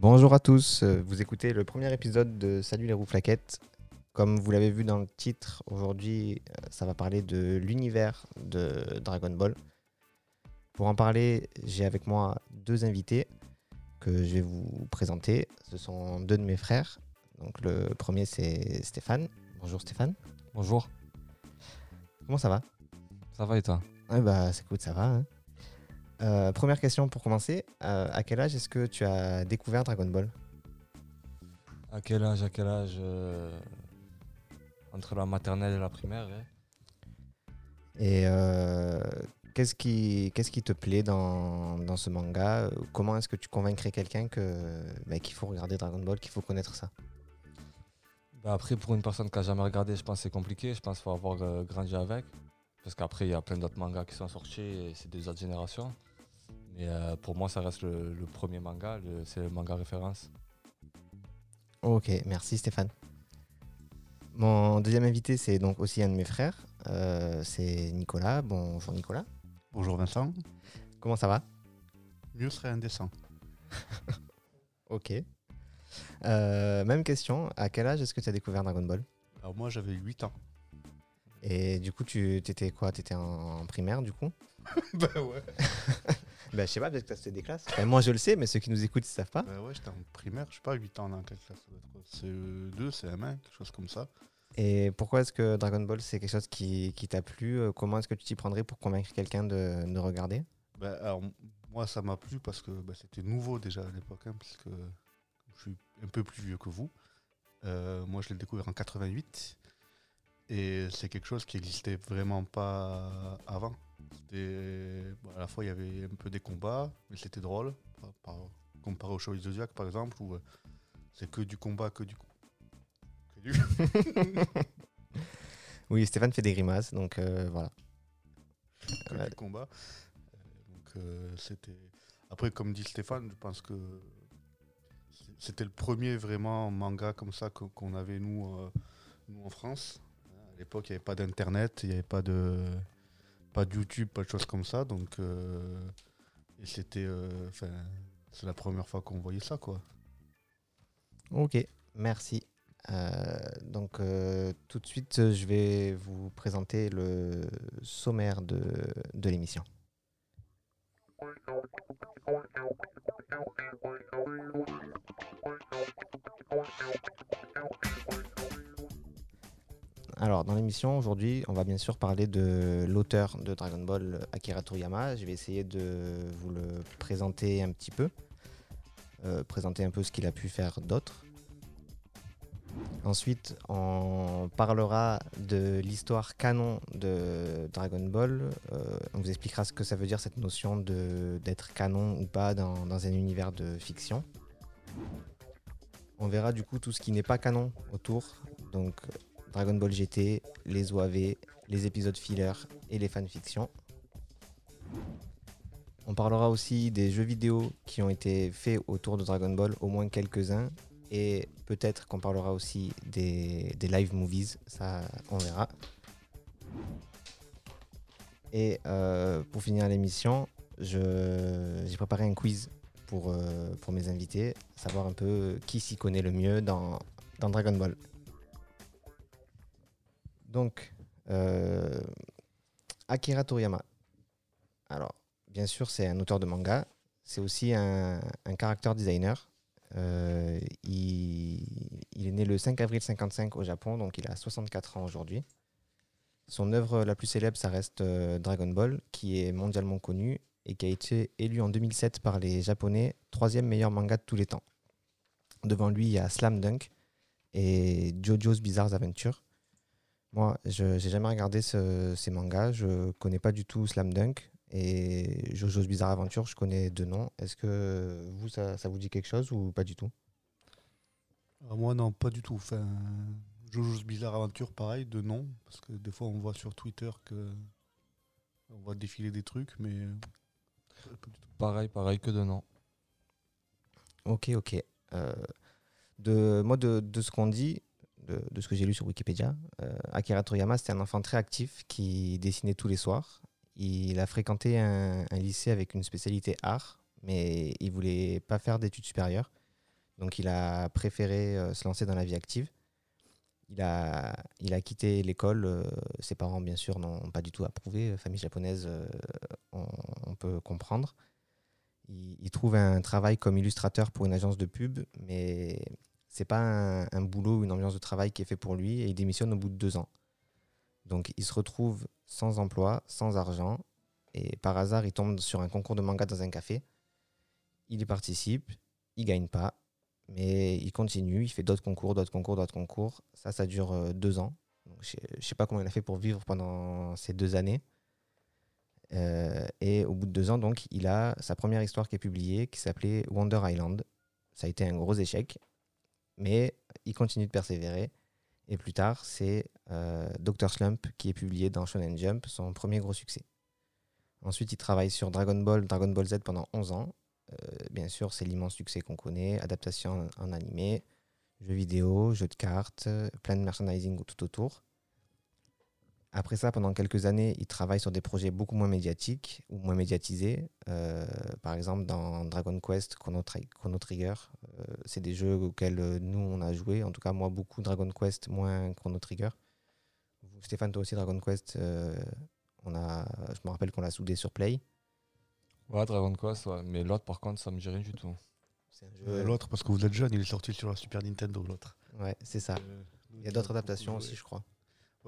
Bonjour à tous, euh, vous écoutez le premier épisode de Salut les roues flaquettes. Comme vous l'avez vu dans le titre, aujourd'hui euh, ça va parler de l'univers de Dragon Ball. Pour en parler, j'ai avec moi deux invités que je vais vous présenter. Ce sont deux de mes frères. Donc le premier c'est Stéphane. Bonjour Stéphane. Bonjour, Comment ça va? Ça va et toi? Ouais bah cool, ça va. hein. Euh, première question pour commencer. Euh, à quel âge est-ce que tu as découvert Dragon Ball? À quel âge À quel âge euh, Entre la maternelle et la primaire Et qu'est-ce qui, qu'est-ce qui te plaît dans, dans ce manga? Comment est-ce que tu convaincrais quelqu'un que, bah, qu'il faut regarder Dragon Ball, qu'il faut connaître ça? Bah Après, pour une personne qui n'a jamais regardé, je pense que c'est compliqué. Je pense qu'il faut avoir grandi avec. Parce qu'après, il y a plein d'autres mangas qui sont sortis et c'est des autres générations. Mais euh, pour moi, ça reste le, le premier manga, le- c'est le manga référence. Ok, merci Stéphane. Mon deuxième invité, c'est donc aussi un de mes frères. Euh, c'est Nicolas. Bonjour Nicolas. Bonjour Vincent. Comment ça va? Mieux serait indécent. Ok. Euh, même question. À quel âge est-ce que tu as découvert Dragon Ball? Alors moi j'avais 8 ans. Et du coup, tu étais quoi? Tu étais en, en primaire du coup? Bah ouais. Bah, je sais pas, peut-être que c'était des classes. Enfin, moi, je le sais, mais ceux qui nous écoutent, ils savent pas. Bah ouais, j'étais en primaire, je sais pas 8 ans dans quelle classe ça doit être. quoi. CE2, CM1, quelque chose comme ça. Et pourquoi est-ce que Dragon Ball, c'est quelque chose qui, qui t'a plu? Euh, Comment est-ce que tu t'y prendrais pour convaincre quelqu'un de, de regarder? Bah, alors moi ça m'a plu parce que bah, c'était nouveau déjà à l'époque, hein, puisque je suis un peu plus vieux que vous. Euh, moi je l'ai découvert en 88 et c'est quelque chose qui n'existait vraiment pas avant. C'était bon, à la fois il y avait un peu des combats, mais c'était drôle, par, par- comparé au Chevalier Zodiac par exemple où euh, c'est que du combat, que du que du Oui, Stéphane fait des grimaces, donc euh, voilà. que Ouais. du combat. Euh, donc euh, c'était. Après, comme dit Stéphane, je pense que c'était le premier vraiment manga comme ça qu'on avait nous, euh, nous en France. À l'époque, il n'y avait pas d'internet, il n'y avait pas de pas de YouTube, pas de choses comme ça. Donc euh, et c'était, euh, enfin, c'est la première fois qu'on voyait ça, quoi. Ok, merci. Euh, donc, euh, tout de suite, je vais vous présenter le sommaire de, de l'émission. Alors, dans l'émission aujourd'hui, on va bien sûr parler de l'auteur de Dragon Ball, Akira Toriyama. Je vais essayer de vous le présenter un petit peu, euh, présenter un peu ce qu'il a pu faire d'autre. Ensuite, on parlera de l'histoire canon de Dragon Ball. Euh, on vous expliquera ce que ça veut dire cette notion d'être canon ou pas dans, dans un univers de fiction. On verra du coup tout ce qui n'est pas canon autour. Donc Dragon Ball GT, les OAV, les épisodes filler et les fanfictions. On parlera aussi des jeux vidéo qui ont été faits autour de Dragon Ball, au moins quelques-uns. Et peut-être qu'on parlera aussi des, live movies, ça on verra. Et euh, pour finir l'émission, j'ai préparé un quiz pour, euh, pour mes invités, savoir un peu qui s'y connaît le mieux dans Dragon Ball. Donc, euh, Akira Toriyama. Alors, bien sûr, c'est un auteur de manga, c'est aussi un, un character designer. Euh, il, il est né le 5 avril 55 au Japon, donc il a 64 ans aujourd'hui. Son œuvre la plus célèbre, ça reste euh, Dragon Ball, qui est mondialement connu et qui a été élu en 2007 par les Japonais troisième meilleur manga de tous les temps. Devant lui, il y a Slam Dunk et JoJo's Bizarre Adventure. Moi, je n'ai jamais regardé ce- ces mangas, je connais pas du tout Slam Dunk et JoJo's Bizarre Adventure, je connais deux noms. Est-ce que vous, ça, ça vous dit quelque chose ou pas du tout? Alors moi, non, pas du tout. Enfin, Jojo's Bizarre Aventure, pareil, de nom, parce que des fois on voit sur Twitter que on voit défiler des trucs, mais euh, pas du tout. Pareil, pareil que de nom. Ok, ok. Euh, de, moi, de, de ce qu'on dit, de, ce que j'ai lu sur Wikipédia, euh, Akira Toriyama, c'était un enfant très actif qui dessinait tous les soirs. Il a fréquenté un, lycée avec une spécialité art, mais il voulait pas faire d'études supérieures. Donc il a préféré euh, se lancer dans la vie active. Il a, quitté l'école. euh, ses parents, bien sûr, n'ont pas du tout approuvé. Famille japonaise, on, peut comprendre. Il trouve un travail comme illustrateur pour une agence de pub, mais c'est pas un, boulot ou une ambiance de travail qui est fait pour lui et il démissionne au bout de deux ans. Donc il se retrouve sans emploi, sans argent, et par hasard, il tombe sur un concours de manga dans un café. Il y participe, il gagne pas, mais il continue, il fait d'autres concours, d'autres concours, d'autres concours. Ça, ça dure euh, deux ans. Je ne sais pas comment il a fait pour vivre pendant ces deux années. Euh, et au bout de deux ans, donc, il a sa première histoire qui est publiée, qui s'appelait Wonder Island. Ça a été un gros échec, mais il continue de persévérer. Et plus tard, c'est euh, Dr. Slump qui est publié dans Shonen Jump, son premier gros succès. Ensuite, il travaille sur Dragon Ball, Dragon Ball Z pendant 11 ans. Euh, bien sûr, c'est l'immense succès qu'on connaît, adaptation en, en animé, jeux vidéo, jeux de cartes, plein de merchandising tout autour. Après ça, pendant quelques années, il travaille sur des projets beaucoup moins médiatiques ou moins médiatisés. Euh, par exemple, dans Dragon Quest, Chrono, Tri- Chrono Trigger, euh, c'est des jeux auxquels euh, nous, on a joué. En tout cas, moi, beaucoup Dragon Quest, moins Chrono Trigger. Vous, Stéphane, toi aussi, Dragon Quest, euh, on a, je me rappelle qu'on l'a soudé sur Play. Ouais, Dragon Quest, ouais. Mais l'autre, par contre, ça me dit rien du tout. Euh, L'autre, parce que vous êtes jeune, il est sorti sur la Super Nintendo, l'autre. Ouais, c'est ça. Euh, Il y a d'autres adaptations aussi, je crois.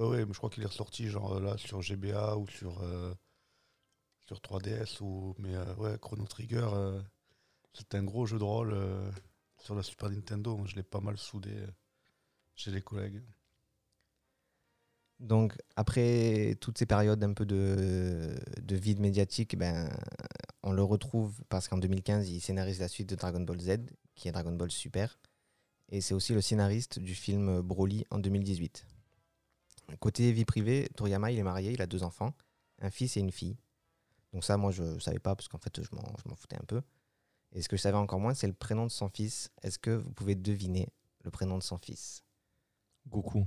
Ouais, mais je crois qu'il est ressorti genre euh, là sur GBA ou sur, euh, sur 3DS. Ou... Mais euh, ouais, Chrono Trigger, euh, c'est un gros jeu de rôle sur la Super Nintendo. Moi, je l'ai pas mal soudé chez les collègues. Donc, après toutes ces périodes un peu de, de vide médiatique, ben, on le retrouve parce qu'en 2015, il scénarise la suite de Dragon Ball Z, qui est Dragon Ball Super. Et c'est aussi le scénariste du film Broly en 2018. Côté vie privée, Toriyama, il est marié, il a deux enfants, un fils et une fille. Donc ça, moi, je ne savais pas parce qu'en fait, je m'en je m'en foutais un peu. Et ce que je savais encore moins, c'est le prénom de son fils. Est-ce que vous pouvez deviner le prénom de son fils? Goku.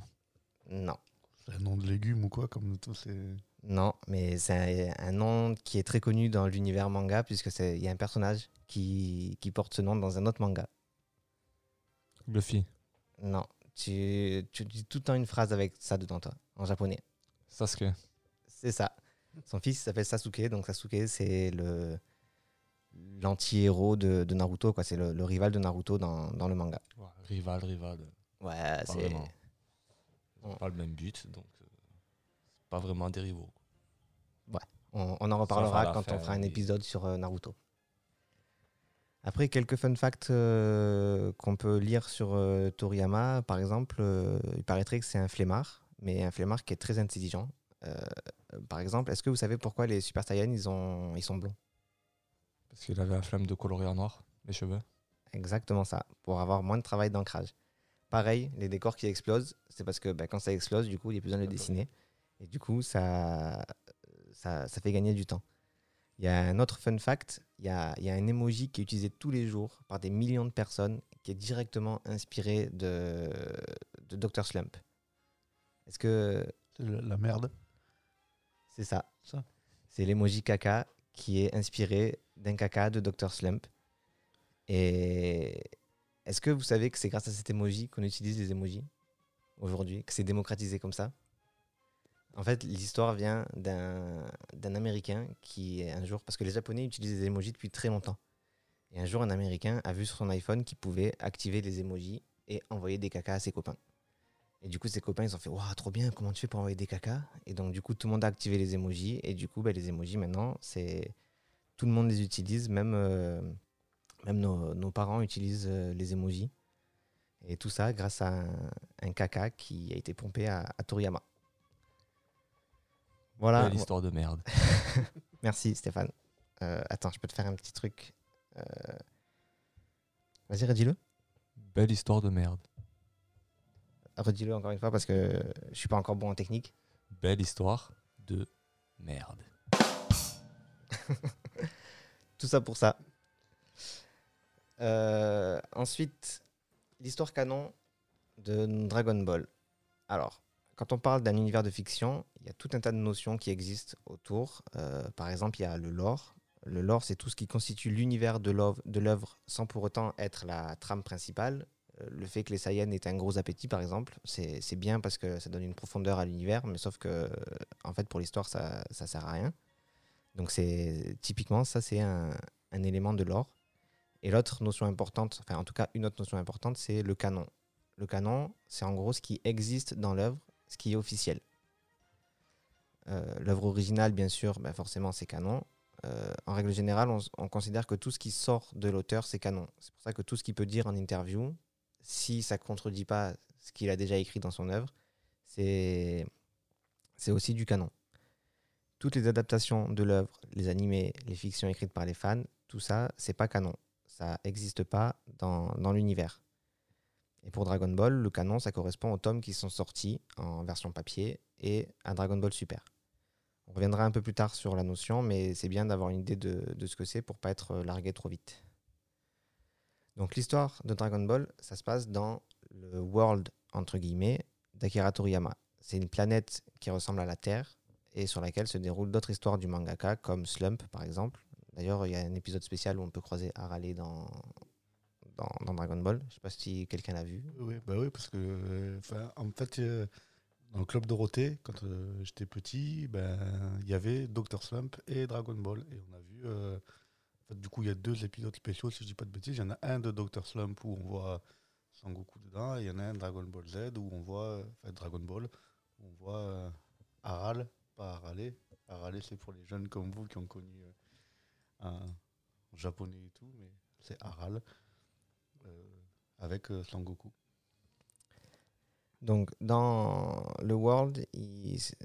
Non. C'est un nom de légumes ou quoi comme tout, c'est... Non, mais c'est un, un nom qui est très connu dans l'univers manga, puisque c'est- il y a un personnage qui, qui porte ce nom dans un autre manga. Luffy. Non, tu, tu dis tout le temps une phrase avec ça dedans, toi, en japonais. Sasuke. C'est ça. Son fils s'appelle Sasuke, donc Sasuke, c'est le l'anti-héros de, de Naruto, quoi. C'est le, le rival de Naruto dans, dans le manga. Ouais, rival, rival. Ouais, c'est. Ouais. Pas le même but, donc euh, c'est pas vraiment des rivaux. On, on en reparlera quand on fera un épisode sur euh, Naruto. Après, quelques fun facts euh, qu'on peut lire sur euh, Toriyama. Par exemple, euh, il paraîtrait que c'est un flemmard, mais un flemmard qui est très intelligent. Par exemple, est-ce que vous savez pourquoi les Super Saiyans, ils, ont, ils sont blonds? Parce qu'il avait la flemme de colorer en noir les cheveux. Exactement ça, pour avoir moins de travail d'ancrage. Pareil, les décors qui explosent, c'est parce que bah, quand ça explose, du coup, il n'y a plus besoin de le dessiner. Et du coup, ça, ça, ça fait gagner du temps. Il y a un autre fun fact, il y a, il y a un emoji qui est utilisé tous les jours par des millions de personnes, qui est directement inspiré de, de Dr. Slump. Est-ce que c'est la la merde. c'est ça Ça. C'est l'emoji caca qui est inspiré d'un caca de Dr. Slump. Et est-ce que vous savez que c'est grâce à cet emoji qu'on utilise les emojis aujourd'hui, que c'est démocratisé comme ça? En fait, l'histoire vient d'un Américain qui, un jour, parce que les Japonais utilisent les emojis depuis très longtemps. Et un jour, un Américain a vu sur son iPhone qu'il pouvait activer les emojis et envoyer des cacas à ses copains. Et du coup, ses copains, ils ont fait Waouh, trop bien, comment tu fais pour envoyer des cacas? Et donc, du coup, tout le monde a activé les emojis. Et du coup, bah, les emojis, maintenant, c'est tout le monde les utilise, même, euh, même nos, parents utilisent euh, les emojis. Et tout ça grâce à un, un caca qui a été pompé à, à Toriyama. Voilà. Belle histoire de merde. Merci Stéphane. Euh, attends, je peux te faire un petit truc. Euh, Vas-y, redis-le. Belle histoire de merde. Redis-le encore une fois parce que je suis pas encore bon en technique. Belle histoire de merde. Tout ça pour ça. Euh, ensuite, l'histoire canon de Dragon Ball. Alors, quand on parle d'un univers de fiction, il y a tout un tas de notions qui existent autour. Euh, par exemple, il y a le lore. Le lore, c'est tout ce qui constitue l'univers de l'œuvre sans pour autant être la trame principale. Euh, Le fait que les Saiyans aient un gros appétit, par exemple, c'est bien parce que ça donne une profondeur à l'univers, mais sauf que, euh, en fait, pour l'histoire, ça, ça sert à rien. Donc, c'est typiquement, ça, c'est un, un élément de l'or. Et l'autre notion importante, enfin, en tout cas, une autre notion importante, c'est le canon. Le canon, c'est en gros ce qui existe dans l'œuvre, ce qui est officiel. Euh, l'œuvre originale, bien sûr, ben forcément, c'est canon. Euh, en règle générale, on, considère que tout ce qui sort de l'auteur, c'est canon. C'est pour ça que tout ce qu'il peut dire en interview, si ça ne contredit pas ce qu'il a déjà écrit dans son œuvre, c'est aussi du canon. Toutes les adaptations de l'œuvre, les animés, les fictions écrites par les fans, tout ça, c'est pas canon. Ça n'existe pas dans l'univers. Et pour Dragon Ball, le canon, ça correspond aux tomes qui sont sortis en version papier et à Dragon Ball Super. On reviendra un peu plus tard sur la notion, mais c'est bien d'avoir une idée de, ce que c'est pour pas être euh, largué trop vite. Donc l'histoire de Dragon Ball, ça se passe dans le world entre guillemets d'Akira Toriyama. C'est une planète qui ressemble à la Terre et sur laquelle se déroulent d'autres histoires du mangaka comme Slump par exemple. D'ailleurs, il y a un épisode spécial où on peut croiser Harale dans, dans, Dragon Ball. Je sais pas si quelqu'un l'a vu. Oui, bah oui, parce que, en fait, euh, dans le club Dorothée, quand euh, j'étais petit, ben, il y avait Dr. Slump et Dragon Ball. Et on a vu, euh, en fait, du coup, il y a deux épisodes spéciaux, si je dis pas de bêtises. Il y en a un de Dr. Slump où on voit Sangoku dedans, et il y en a un Dragon Ball Z où on voit, enfin, Dragon Ball, où on voit Aral, pas Arale. Arale, c'est pour les jeunes comme vous qui ont connu un japonais et tout, mais c'est Aral, avec euh, Sangoku. Donc, dans le world,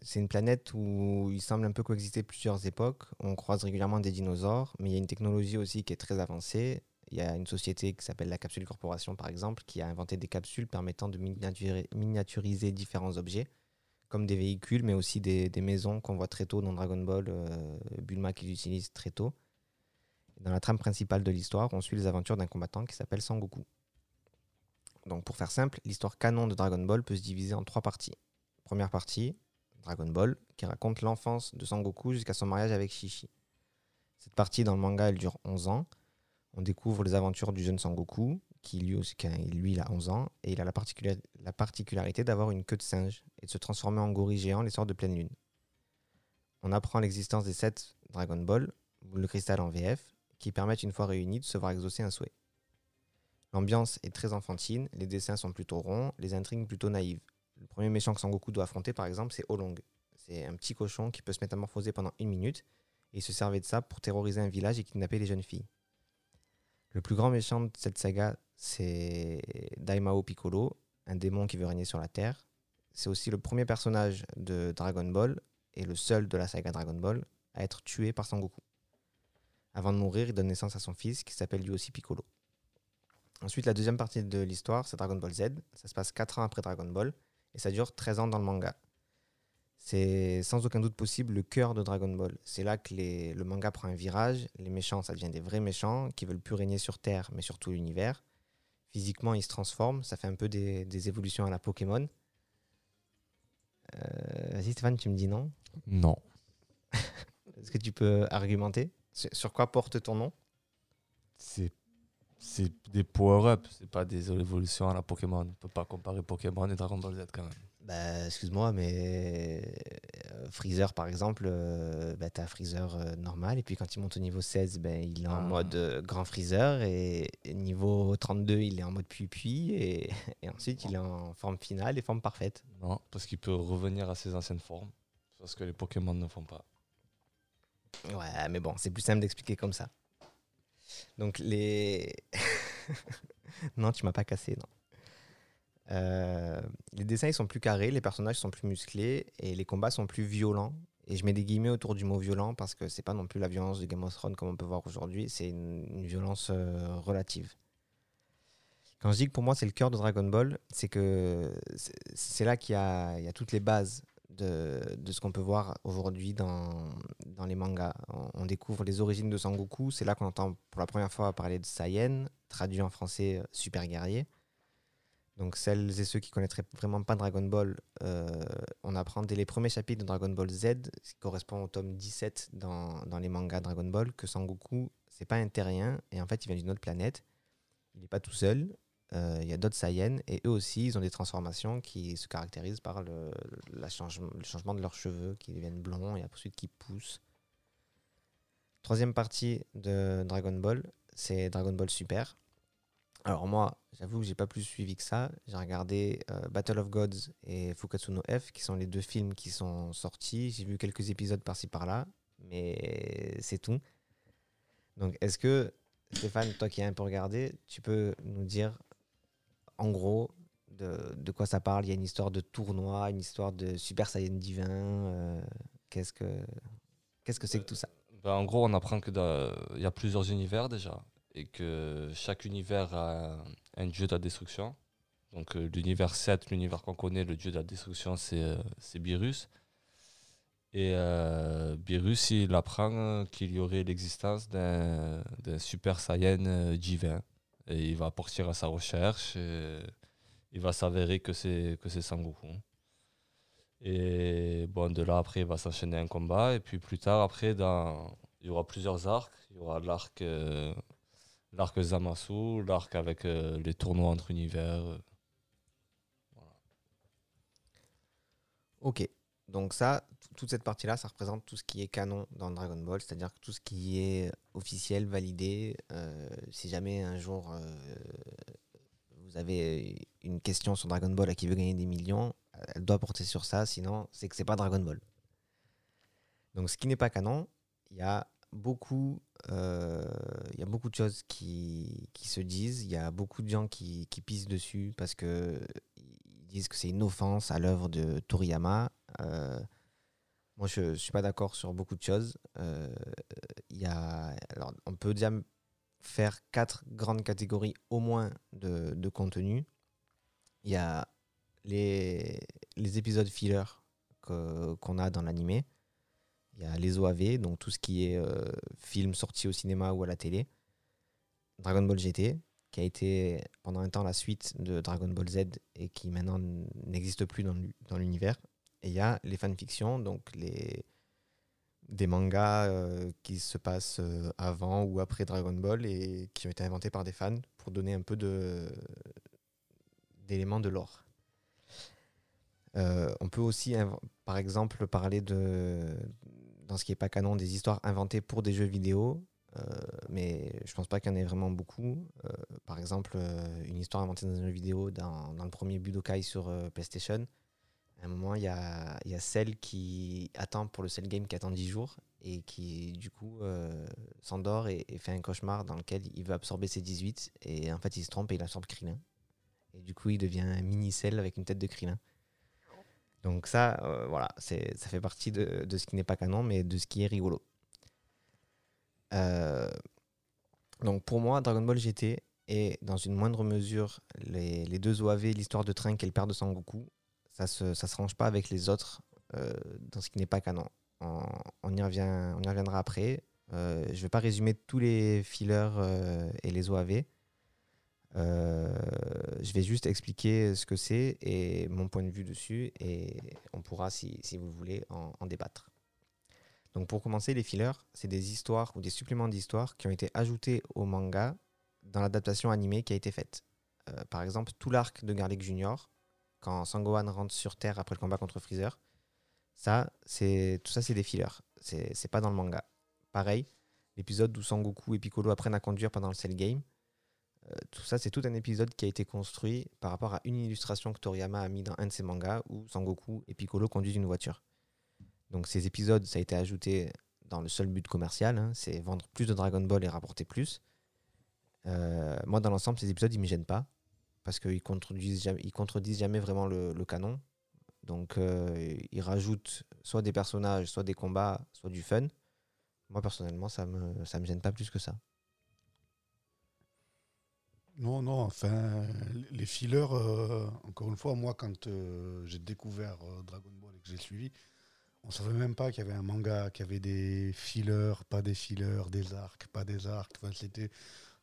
c'est une planète où il semble un peu coexister plusieurs époques. On croise régulièrement des dinosaures, mais il y a une technologie aussi qui est très avancée. Il y a une société qui s'appelle la Capsule Corporation, par exemple, qui a inventé des capsules permettant de miniaturi- miniaturiser différents objets, comme des véhicules, mais aussi des, des maisons qu'on voit très tôt dans Dragon Ball, euh, Bulma qui l'utilise très tôt. Dans la trame principale de l'histoire, on suit les aventures d'un combattant qui s'appelle Sangoku. Donc pour faire simple, l'histoire canon de Dragon Ball peut se diviser en trois parties. Première partie, Dragon Ball, qui raconte l'enfance de Sangoku jusqu'à son mariage avec Shishi. Cette partie dans le manga, elle dure 11 ans. On découvre les aventures du jeune Sangoku, qui lui, aussi, il a 11 ans, et il a la particularité d'avoir une queue de singe et de se transformer en gorille géant les soirs de pleine lune. On apprend l'existence des 7 Dragon Ball, le cristal en VF, qui permettent une fois réunis de se voir exaucer un souhait. L'ambiance est très enfantine, les dessins sont plutôt ronds, les intrigues plutôt naïves. Le premier méchant que Sangoku doit affronter, par exemple, c'est Olong. C'est un petit cochon qui peut se métamorphoser pendant une minute, et se servait de ça pour terroriser un village et kidnapper les jeunes filles. Le plus grand méchant de cette saga, c'est Daimao Piccolo, un démon qui veut régner sur la Terre. C'est aussi le premier personnage de Dragon Ball, et le seul de la saga Dragon Ball, à être tué par Sangoku. Avant de mourir, il donne naissance à son fils, qui s'appelle lui aussi Piccolo. Ensuite, la deuxième partie de l'histoire, c'est Dragon Ball Z. Ça se passe 4 ans après Dragon Ball et ça dure 13 ans dans le manga. C'est sans aucun doute possible le cœur de Dragon Ball. C'est là que les- le manga prend un virage. Les méchants, ça devient des vrais méchants qui veulent plus régner sur Terre, mais sur tout l'univers. Physiquement, ils se transforment. Ça fait un peu des, des évolutions à la Pokémon. Euh, Vas-y Stéphane, tu me dis non? Non. Est-ce que tu peux argumenter? Sur, quoi porte ton nom? C'est c'est des power-up, c'est pas des évolutions à la Pokémon. On peut pas comparer Pokémon et Dragon Ball Z quand même. Bah, excuse-moi, mais euh, Freezer, par exemple, euh, bah, t'as Freezer euh, normal, et puis quand il monte au niveau 16, ben il est en Ah. mode euh, grand Freezer, et, et niveau 32, il est en mode puis-puis, et, et ensuite il est en forme finale et forme parfaite. Non, parce qu'il peut revenir à ses anciennes formes. Parce que les Pokémon ne font pas. Ouais, mais bon, c'est plus simple d'expliquer comme ça. Donc les... non, tu m'as pas cassé, non. Euh, les dessins ils sont plus carrés, les personnages sont plus musclés et les combats sont plus violents. Et je mets des guillemets autour du mot violent parce que c'est pas non plus la violence de Game of Thrones comme on peut voir aujourd'hui, c'est une, violence euh, relative. Quand je dis que pour moi c'est le cœur de Dragon Ball, c'est que c'est- là qu'il y y a toutes les bases de, de ce qu'on peut voir aujourd'hui dans, dans les mangas. On, découvre les origines de Sangoku, c'est là qu'on entend pour la première fois parler de Saiyan, traduit en français euh, super guerrier. Donc celles et ceux qui connaîtraient vraiment pas Dragon Ball, euh, on apprend dès les premiers chapitres de Dragon Ball Z, ce qui correspond au tome 17 dans, dans les mangas Dragon Ball, que Sangoku, c'est pas un terrien, et en fait il vient d'une autre planète. Il n'est pas tout seul, il y a d'autres Saiyans, et eux aussi, ils ont des transformations qui se caractérisent par le, la changement, le changement de leurs cheveux, qui deviennent blonds, et ensuite qui poussent. Troisième partie de Dragon Ball, c'est Dragon Ball Super. Alors moi, j'avoue que j'ai pas plus suivi que ça. J'ai regardé euh, Battle of Gods et Fukatsu no F, qui sont les deux films qui sont sortis. J'ai vu quelques épisodes par-ci par-là, mais c'est tout. Donc est-ce que, Stéphane, toi qui as un peu regardé, tu peux nous dire, en gros, de, quoi ça parle Il y a une histoire de tournoi, une histoire de Super Saiyan divin. euh, qu'est-ce que qu'est-ce que c'est que tout ça? Ben, en gros, on apprend qu'il y a plusieurs univers déjà, et que chaque univers a un, dieu de la destruction. Donc euh, l'univers 7, l'univers qu'on connaît, le dieu de la destruction, c'est euh, Beerus. Et euh, Beerus, il apprend euh, qu'il y aurait l'existence d'un super saiyan euh, divin. Il va partir à sa recherche, et il va s'avérer que c'est que c'est Sangoku. Et bon, de là, après, il va s'enchaîner un combat. Et puis plus tard, après, dans... il y aura plusieurs arcs. Il y aura l'arc euh, l'arc Zamasu, l'arc avec euh, les tournois entre univers. euh. Ok. Donc ça, toute cette partie-là, ça représente tout ce qui est canon dans Dragon Ball, c'est-à-dire tout ce qui est officiel, validé. euh, si jamais un jour euh, vous avez une question sur Dragon Ball à qui veut gagner des millions, elle doit porter sur ça, sinon c'est que c'est pas Dragon Ball. Donc ce qui n'est pas canon, il y a beaucoup, euh, il y a beaucoup de choses qui, qui se disent, il y a beaucoup de gens qui, qui pissent dessus parce que ils disent que c'est une offense à l'œuvre de Toriyama. Moi, je ne suis pas d'accord sur beaucoup de choses. Euh, y a, alors, on peut déjà faire quatre grandes catégories au moins de, de contenu. Il y a les, les épisodes filler qu'on a dans l'animé. Il y a les OAV, donc tout ce qui est euh, film sorti au cinéma ou à la télé. Dragon Ball GT, qui a été pendant un temps la suite de Dragon Ball Z et qui maintenant n'existe plus dans l'u- dans l'univers. Et il y a les fanfictions, donc les, des mangas euh, qui se passent euh, avant ou après Dragon Ball et qui ont été inventés par des fans pour donner un peu de d'éléments de lore. Euh, on peut aussi, par exemple, parler de, dans ce qui n'est pas canon, des histoires inventées pour des jeux vidéo, mais je pense pas qu'il y en ait vraiment beaucoup. Par exemple, une histoire inventée dans un jeu vidéo dans, dans le premier Budokai sur PlayStation. À un moment, il y a, y a celle qui attend pour le Cell Game qui attend 10 jours et qui, du coup, euh, s'endort et, fait un cauchemar dans lequel il veut absorber ses 18 et en fait, il se trompe et il absorbe Krillin. Et du coup, il devient un mini Cell avec une tête de Krillin. Donc ça, euh, voilà, c'est, ça fait partie de, de ce qui n'est pas canon, mais de ce qui est rigolo. Euh, donc pour moi, Dragon Ball GT et dans une moindre mesure les, les deux OAV, l'histoire de Trunks et le père de Sangoku, ça se, ça se range pas avec les autres euh, dans ce qui n'est pas canon. On, on y, revient, on y reviendra après. Euh, je vais pas résumer tous les fillers euh, et les OAV. Je vais juste expliquer ce que c'est et mon point de vue dessus et on pourra, si, si vous voulez, en, en débattre. Donc pour commencer, les fillers, c'est des histoires ou des suppléments d'histoires qui ont été ajoutés au manga dans l'adaptation animée qui a été faite. Par exemple, tout l'arc de Garlic Junior, quand Sangohan rentre sur Terre après le combat contre Freezer, ça, c'est tout ça, c'est des fillers. C'est pas dans le manga. Pareil, l'épisode où Sangoku et Piccolo apprennent à conduire pendant le Cell Game, euh, tout ça, c'est tout un épisode qui a été construit par rapport à une illustration que Toriyama a mis dans un de ses mangas où Sangoku et Piccolo conduisent une voiture. Donc ces épisodes, ça a été ajouté dans le seul but commercial, hein, c'est vendre plus de Dragon Ball et rapporter plus. Euh, moi, dans l'ensemble, ces épisodes, ils me gênent pas parce qu'ils contredisent ils contredisent jamais vraiment le, canon. Donc euh, ils rajoutent soit des personnages, soit des combats, soit du fun. Moi, personnellement, ça me, ça me gêne pas plus que ça. Non, non, enfin, les fillers, euh, encore une fois, moi, quand euh, j'ai découvert Dragon Ball et que j'ai suivi, on savait même pas qu'il y avait un manga, qu'il y avait des fillers, pas des fillers, des arcs, pas des arcs. Enfin, c'était,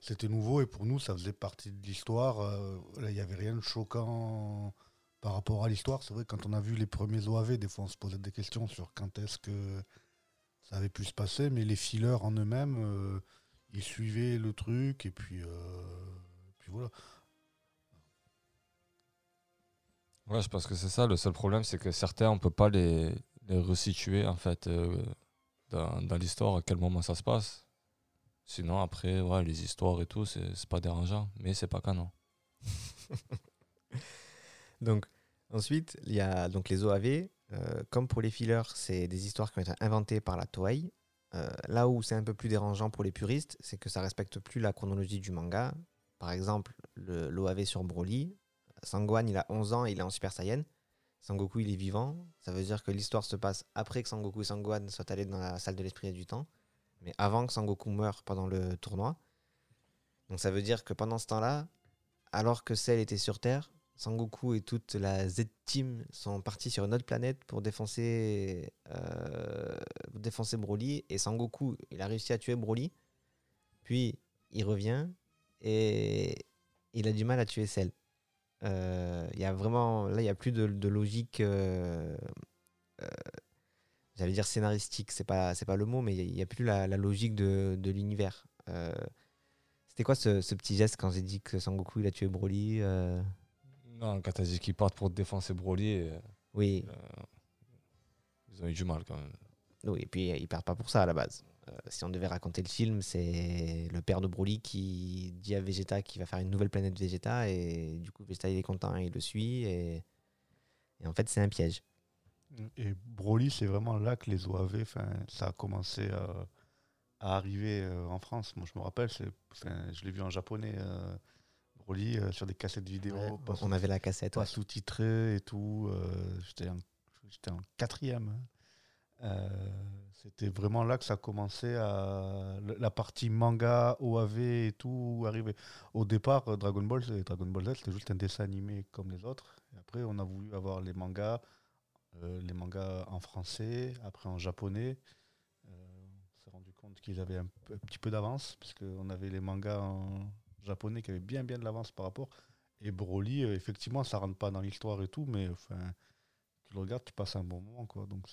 c'était nouveau et pour nous, ça faisait partie de l'histoire. Euh, il n'y avait rien de choquant par rapport à l'histoire. C'est vrai, quand on a vu les premiers OAV, des fois, on se posait des questions sur quand est-ce que ça avait pu se passer, mais les fileurs en eux-mêmes, euh, ils suivaient le truc et puis, euh, voilà. Ouais, je pense que c'est ça. Le seul problème, c'est que certains, on peut pas les, resituer en fait dans l'histoire, à quel moment ça se passe. Sinon, après, les histoires et tout, c'est pas dérangeant, mais c'est pas canon. Donc, ensuite, il y a donc les OAV. euh, comme pour les fillers, c'est des histoires qui ont été inventées par la Toei. Euh, là où c'est un peu plus dérangeant pour les puristes, c'est que ça respecte plus la chronologie du manga. Par exemple, le- l'OAV sur Broly, Sangwan, il a 11 ans, il est en Super Saiyan. Sangoku, il est vivant. Ça veut dire que l'histoire se passe après que Sangoku et Sangwan soient allés dans la salle de l'esprit et du temps, mais avant que Sangoku meure pendant le tournoi. Donc ça veut dire que pendant ce temps-là, alors que Cell était sur Terre, Sangoku et toute la Z-Team sont partis sur une autre planète pour défoncer, euh, Broly. Et Sangoku, il a réussi à tuer Broly. Puis il revient et il a du mal à tuer Cell. Euh, Il y a vraiment, là, il n'y a plus de, logique. euh, J'allais dire scénaristique, c'est pas, c'est pas le mot, mais il n'y a, plus la, la logique de, de l'univers. Euh, C'était quoi ce, ce petit geste quand j'ai dit que Sangoku il a tué Broly euh, Non, quand t'as dit qu'ils partent pour défoncer Broly, euh, Oui, ils ont eu du mal quand même. Oui, et puis ils perdent pas pour ça à la base. Si on devait raconter le film, c'est le père de Broly qui dit à Vegeta qu'il va faire une nouvelle planète Vegeta et du coup Vegeta il est content, il le suit et, et en fait c'est un piège. Et Broly, c'est vraiment là que les OAV, ça a commencé à, à arriver euh, en France. Moi, je me rappelle, je l'ai vu en japonais, euh, Broly, euh, sur des cassettes vidéo, Ouais, pas, on avait la cassette. pas ouais. sous-titré et tout. euh, J'étais en, quatrième. hein. Euh, C'était vraiment là que ça commençait à. La partie manga, OAV et tout arriver. Au départ, euh, Dragon Ball, Dragon Ball Z, c'était juste un dessin animé comme les autres. Et après, on a voulu avoir les mangas, euh, les mangas en français, après en japonais. Euh, on s'est rendu compte qu'ils avaient un, petit peu d'avance, parce qu'on avait les mangas en japonais qui avaient bien bien de l'avance par rapport. Et Broly, euh, effectivement, ça rentre pas dans l'histoire et tout, mais enfin, tu le regardes, tu passes un bon moment, quoi. Donc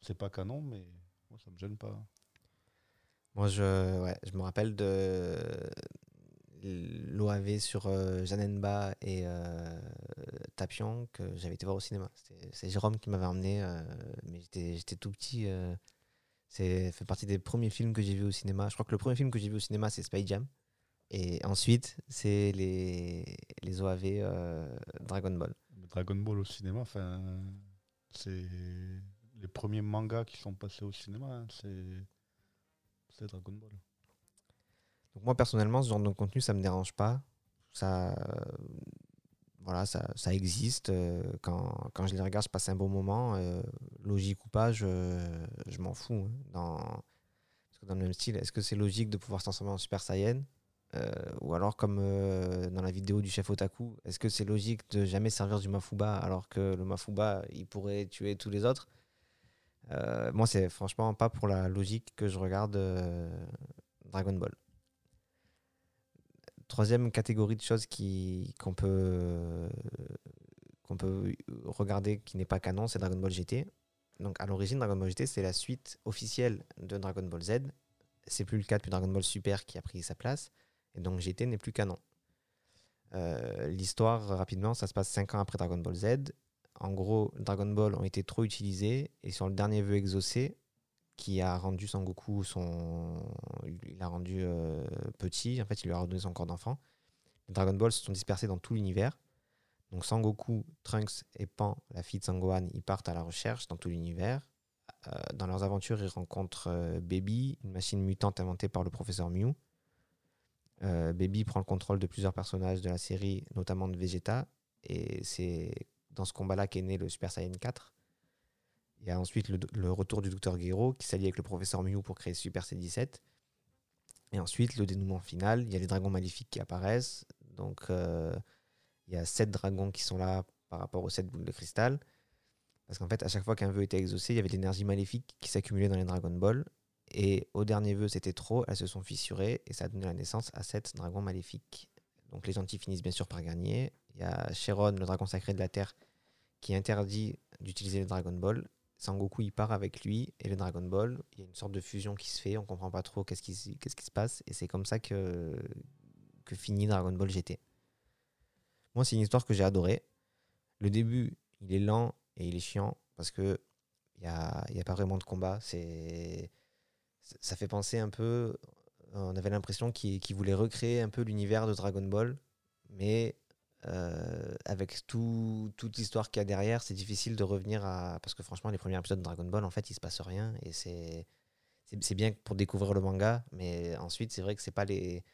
c'est pas canon, mais moi ça me gêne pas. Moi je, ouais, je me rappelle de l'OAV sur euh, Janenba et euh, Tapion que j'avais été voir au cinéma. C'est Jérôme qui m'avait emmené, euh, mais j'étais tout petit. euh, c'est fait partie des premiers films que j'ai vus au cinéma. Je crois que le premier film que j'ai vu au cinéma, c'est Space Jam. Et ensuite, c'est les, les OAV Dragon Ball. Dragon Ball au cinéma, c'est les premiers mangas qui sont passés au cinéma, hein, c'est Dragon Ball. Donc moi personnellement, ce genre de contenu, ça me dérange pas. Ça, euh, voilà, ça, existe. euh, quand, quand je les regarde, je passe un bon moment. euh, logique ou pas, je, je m'en fous. hein, dans, parce que dans le même style, est-ce que c'est logique de pouvoir se transformer en Super Saiyan Ou alors comme dans la vidéo du chef Otaku, est-ce que c'est logique de jamais servir du Mafuba alors que le Mafuba, il pourrait tuer tous les autres? Moi, c'est franchement pas pour la logique que je regarde Dragon Ball. Troisième catégorie de choses qui- qu'on peut, qu'on peut regarder qui n'est pas canon, c'est Dragon Ball GT. Donc à l'origine, Dragon Ball GT, c'est la suite officielle de Dragon Ball Z. C'est plus le cas depuis Dragon Ball Super qui a pris sa place. Et donc GT n'est plus canon. Euh, L'histoire, rapidement, ça se passe 5 ans après Dragon Ball Z. En gros, Dragon Ball ont été trop utilisés. Et sur le dernier vœu exaucé, qui a rendu Sangoku son. Il l'a rendu euh, petit, en fait, il lui a redonné son corps d'enfant. Les Dragon Ball se sont dispersés dans tout l'univers. Donc Sangoku, Trunks et Pan, la fille de Sangohan, ils partent à la recherche dans tout l'univers. Euh, dans leurs aventures, ils rencontrent euh, Baby, une machine mutante inventée par le professeur Mew. Baby prend le contrôle de plusieurs personnages de la série, notamment de Vegeta. Et c'est dans ce combat-là qu'est né le Super Saiyan 4. Il y a ensuite le, retour du docteur Gero qui s'allie avec le professeur Mew pour créer Super C17. Et ensuite, le dénouement final, il y a les dragons maléfiques qui apparaissent. Donc, euh, il y a sept dragons qui sont là par rapport aux sept boules de cristal. Parce qu'en fait, à chaque fois qu'un vœu était exaucé, il y avait l'énergie maléfique qui s'accumulait dans les Dragon Ball. Et au dernier vœu, c'était trop, elles se sont fissurées et ça a donné la naissance à sept dragons maléfiques. Donc les gentils finissent bien sûr par gagner. Il y a Chiron, le dragon sacré de la Terre, qui interdit d'utiliser le Dragon Ball. Sangoku, il part avec lui et le Dragon Ball. Il y a une sorte de fusion qui se fait, on comprend pas trop qu'est-ce qui, se passe. Et c'est comme ça que, finit Dragon Ball GT. Moi, c'est une histoire que j'ai adorée. Le début, il est lent et il est chiant parce que il n'y a, y a pas vraiment de combat. C'est, ça fait penser un peu. On avait l'impression qu'il qu'il voulait recréer un peu l'univers de Dragon Ball, mais euh, avec tout, toute l'histoire qu'il y a derrière, c'est difficile de revenir à. Parce que franchement, les premiers épisodes de Dragon Ball, en fait, il se passe rien et c'est. bien pour découvrir le manga, mais ensuite, c'est vrai que c'est pas les.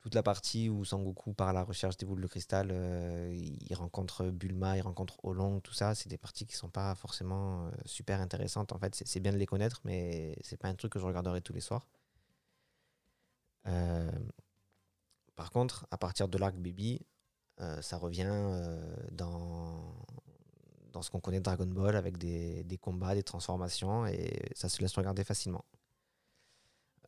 Toute la partie où Sangoku part à la recherche des boules de cristal, euh, il rencontre Bulma, il rencontre Olong, tout ça, c'est des parties qui sont pas forcément euh, super intéressantes. En fait, c'est bien de les connaître, mais c'est pas un truc que je regarderai tous les soirs. Par contre, à partir de l'arc Baby, ça revient euh, dans, dans ce qu'on connaît de Dragon Ball avec des, des combats, des transformations et ça se laisse regarder facilement.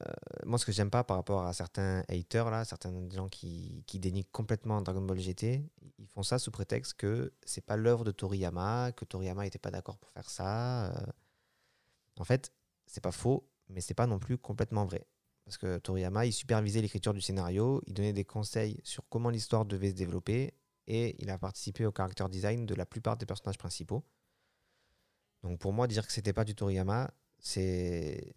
Euh, moi, ce que j'aime pas par rapport à certains haters, là, certains gens qui, qui dénigrent complètement Dragon Ball GT, ils font ça sous prétexte que c'est pas l'œuvre de Toriyama, que Toriyama était pas d'accord pour faire ça. euh. En fait, c'est pas faux, mais c'est pas non plus complètement vrai. Parce que Toriyama, il supervisait l'écriture du scénario, il donnait des conseils sur comment l'histoire devait se développer, et il a participé au character design de la plupart des personnages principaux. Donc pour moi, dire que c'était pas du Toriyama, c'est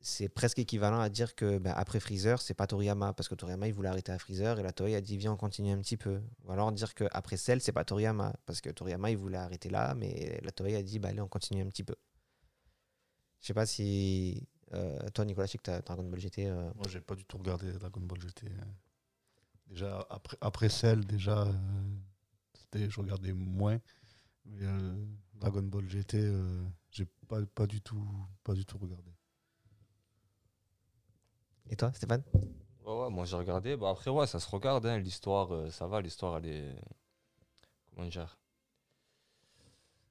c'est presque équivalent à dire que bah, après Freezer, c'est pas Toriyama, parce que Toriyama, il voulait arrêter à Freezer, et la Toei a dit viens, on continue un petit peu. Ou alors dire que après Cell, c'est pas Toriyama, parce que Toriyama, il voulait arrêter là, mais la Toei a dit bah allez, on continue un petit peu. Je sais pas si euh, toi, Nicolas, je sais que t'as Dragon Ball GT. euh, Moi, j'ai pas du tout regardé Dragon Ball GT. Déjà, après, après Cell, déjà, euh, c'était- je regardais moins. Mais euh, Dragon Ball GT, euh, j'ai pas, pas, du tout, pas du tout regardé. Et toi, Stéphane? Ouais, ouais, moi j'ai regardé. Bah, après, ouais, ça se regarde. hein, L'histoire, euh, ça va. L'histoire, elle est. Comment dire?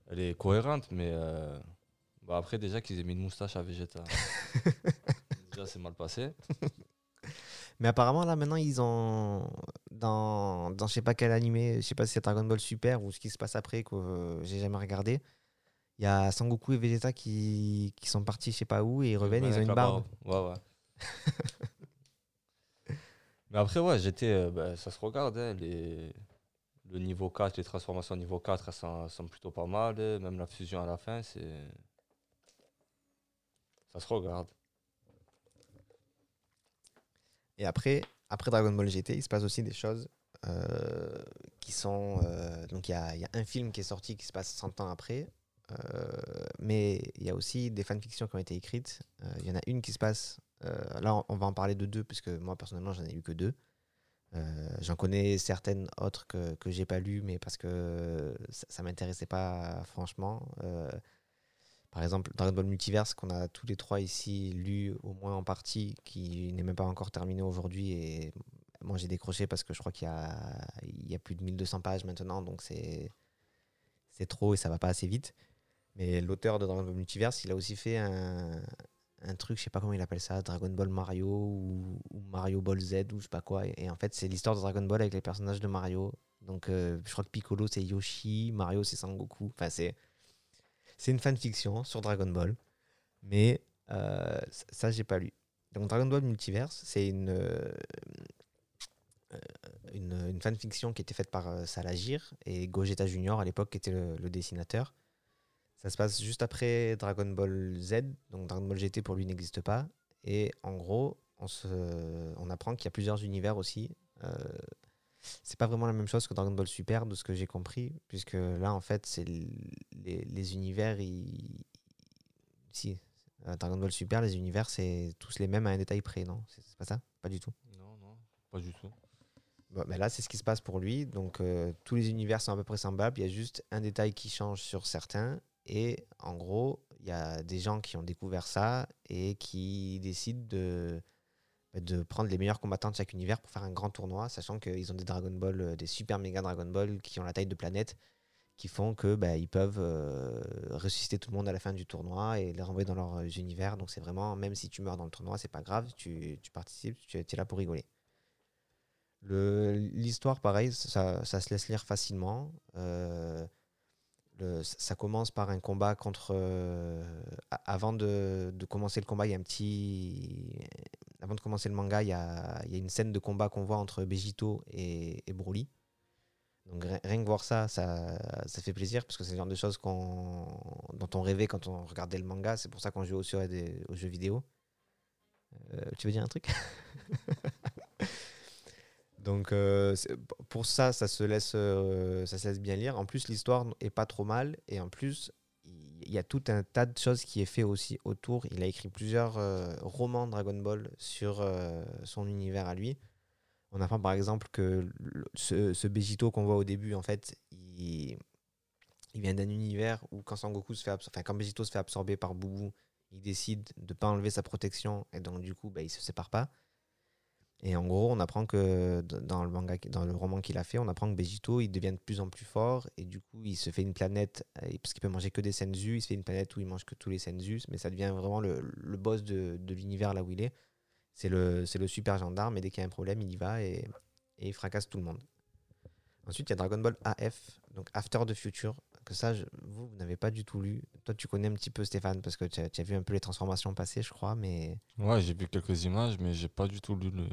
Elle est cohérente, mais. Bah, après, déjà qu'ils aient mis une moustache à Vegeta. déjà, c'est mal passé. Mais apparemment, là, maintenant, ils ont. Dans, dans je sais pas quel animé, je sais pas si c'est Dragon Ball Super ou ce qui se passe après, que euh, j'ai jamais regardé. Il y a Sangoku et Vegeta qui, qui sont partis je sais pas où et ils reviennent, ils ont une barbe. Ouais, ouais. mais après, ouais, j'étais. euh, bah, ça se regarde. hein, les... Le niveau 4, les transformations niveau 4, elles sont, sont plutôt pas mal. hein, Même la fusion à la fin, c'est. Ça se regarde. Et après, après Dragon Ball GT, il se passe aussi des choses euh, qui sont. euh, donc, il y a, un film qui est sorti qui se passe 100 ans après. euh, mais il y a aussi des fanfictions qui ont été écrites. Il y en a une qui se passe. là, on- va en parler de deux, puisque moi, personnellement, j'en ai eu que deux. J'en connais certaines autres que, que j'ai pas lues, mais parce que ça, ça m'intéressait pas, franchement. Par exemple, Dragon Ball Multiverse, qu'on a tous les trois ici lu au moins en partie, qui n'est même pas encore terminé aujourd'hui. Et moi, j'ai décroché parce que je crois qu'il y a, plus de 1200 pages maintenant, donc c'est c'est trop et ça va pas assez vite. Mais l'auteur de Dragon Ball Multiverse, il a aussi fait un, truc, je sais pas comment il appelle ça, Dragon Ball Mario ou, Mario Ball Z ou je sais pas quoi. Et, et en fait, c'est l'histoire de Dragon Ball avec les personnages de Mario. Donc, euh, je crois que Piccolo c'est Yoshi, Mario c'est Sangoku. Enfin, c'est c'est une fanfiction sur Dragon Ball, mais euh, ça, j'ai pas lu. Donc, Dragon Ball Multiverse, c'est une, euh, euh, fanfiction qui était faite par euh, Salagir et Gogeta Junior à l'époque, qui était le, dessinateur. Ça se passe juste après Dragon Ball Z, donc Dragon Ball GT pour lui n'existe pas. Et en gros, on, se, on apprend qu'il y a plusieurs univers aussi. C'est pas vraiment la même chose que Dragon Ball Super, de ce que j'ai compris, puisque là, en fait, c'est les, les univers. ils- Si, euh, Dragon Ball Super, les univers, c'est tous les mêmes à un détail près, non? C'est pas ça? Pas du tout. Non, non, pas du tout. Bon, mais là, c'est ce qui se passe pour lui. Donc, euh, tous les univers sont à peu près semblables. Il y a juste un détail qui change sur certains. Et en gros, il y a des gens qui ont découvert ça et qui décident de, de prendre les meilleurs combattants de chaque univers pour faire un grand tournoi, sachant qu'ils ont des Dragon Ball, euh, des super méga Dragon Ball qui ont la taille de planètes, qui font que bah, peuvent euh, ressusciter tout le monde à la fin du tournoi et les renvoyer dans leurs univers. Donc c'est vraiment, même si tu meurs dans le tournoi, c'est pas grave, tu, participes, tu es là pour rigoler. Le- L'histoire, pareil, ça, se laisse lire facilement. Euh, ça commence par un combat contre. euh, avant de, commencer le combat, il y a un petit. Avant de commencer le manga, il y a, une scène de combat qu'on voit entre Begito et, Broly. Donc ri- rien que voir ça, ça, fait plaisir parce que c'est le genre de choses dont on rêvait quand on regardait le manga. C'est pour ça qu'on joue aussi aux jeux vidéo. Euh, tu veux dire un truc? Donc euh, pour ça, ça se, laisse, euh, ça se laisse bien lire. En plus, l'histoire est pas trop mal. Et en plus, il y a tout un tas de choses qui est fait aussi autour. Il a écrit plusieurs euh, romans Dragon Ball sur son univers à lui. On apprend par exemple que ce, ce Begito qu'on voit au début, en fait, il, vient d'un univers où quand Sangoku se fait absor- enfin, quand Begito se fait absorber par Boubou, il décide de pas enlever sa protection et donc du coup, bah, il se sépare pas. Et en gros, on apprend que dans le manga, dans le roman qu'il a fait, on apprend que Begito, il devient de plus en plus fort et du coup, il se fait une planète euh, parce qu'il peut manger que des senzu. Il se fait une planète où il mange que tous les senzu, mais ça devient vraiment le, boss de, l'univers là où il est. C'est le, le super gendarme et dès qu'il y a un problème, il y va et, et il fracasse tout le monde. Ensuite, il y a Dragon Ball AF, donc After the Future, que ça, vous, vous n'avez pas du tout lu. Toi, tu connais un petit peu Stéphane parce que tu as, vu un peu les transformations passer, je crois, mais Ouais, j'ai vu quelques images, mais j'ai pas du tout lu le.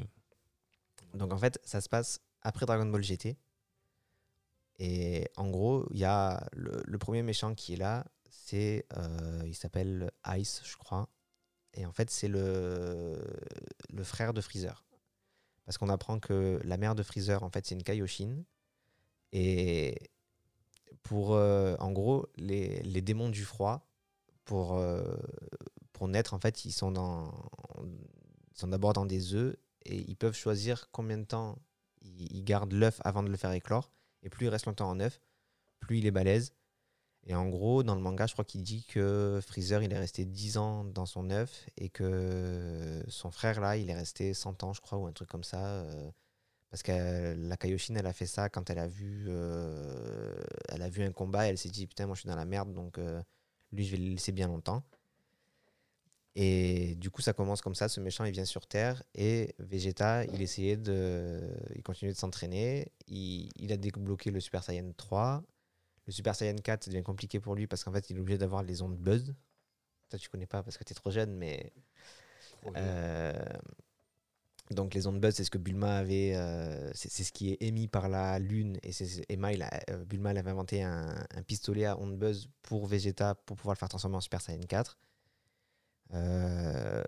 Donc en fait, ça se passe après Dragon Ball GT. Et en gros, il y a le, premier méchant qui est là, c'est euh, il s'appelle Ice, je crois. Et en fait, c'est le, le frère de Freezer. Parce qu'on apprend que la mère de Freezer, en fait, c'est une Kaioshin. Et pour, euh, en gros, les, les démons du froid, pour, euh, pour naître, en fait, ils sont sont d'abord dans des œufs et ils peuvent choisir combien de temps ils, gardent l'œuf avant de le faire éclore. Et plus il reste longtemps en œuf, plus il est balèze. Et en gros, dans le manga, je crois qu'il dit que Freezer, il est resté 10 ans dans son œuf et que son frère, là, il est resté 100 ans, je crois, ou un truc comme ça. euh, parce que la Kaioshin, elle a fait ça quand elle a vu, euh, elle a vu un combat. Elle s'est dit, putain, moi, je suis dans la merde, donc euh, lui, je vais le laisser bien longtemps. Et du coup, ça commence comme ça. Ce méchant, il vient sur Terre et Vegeta, il essayait de. Il continuait de s'entraîner. Il, il a débloqué le Super Saiyan 3. Le Super Saiyan 4, ça devient compliqué pour lui parce qu'en fait, il est obligé d'avoir les ondes buzz. Toi, tu connais pas parce que tu es trop jeune, mais. Euh, donc, les ondes buzz, c'est ce que Bulma avait. euh, c'est c'est ce qui est émis par la Lune. Et c'est Emma, il a- euh, Bulma, elle avait inventé un, un pistolet à ondes buzz pour Vegeta pour pouvoir le faire transformer en Super Saiyan 4. Euh,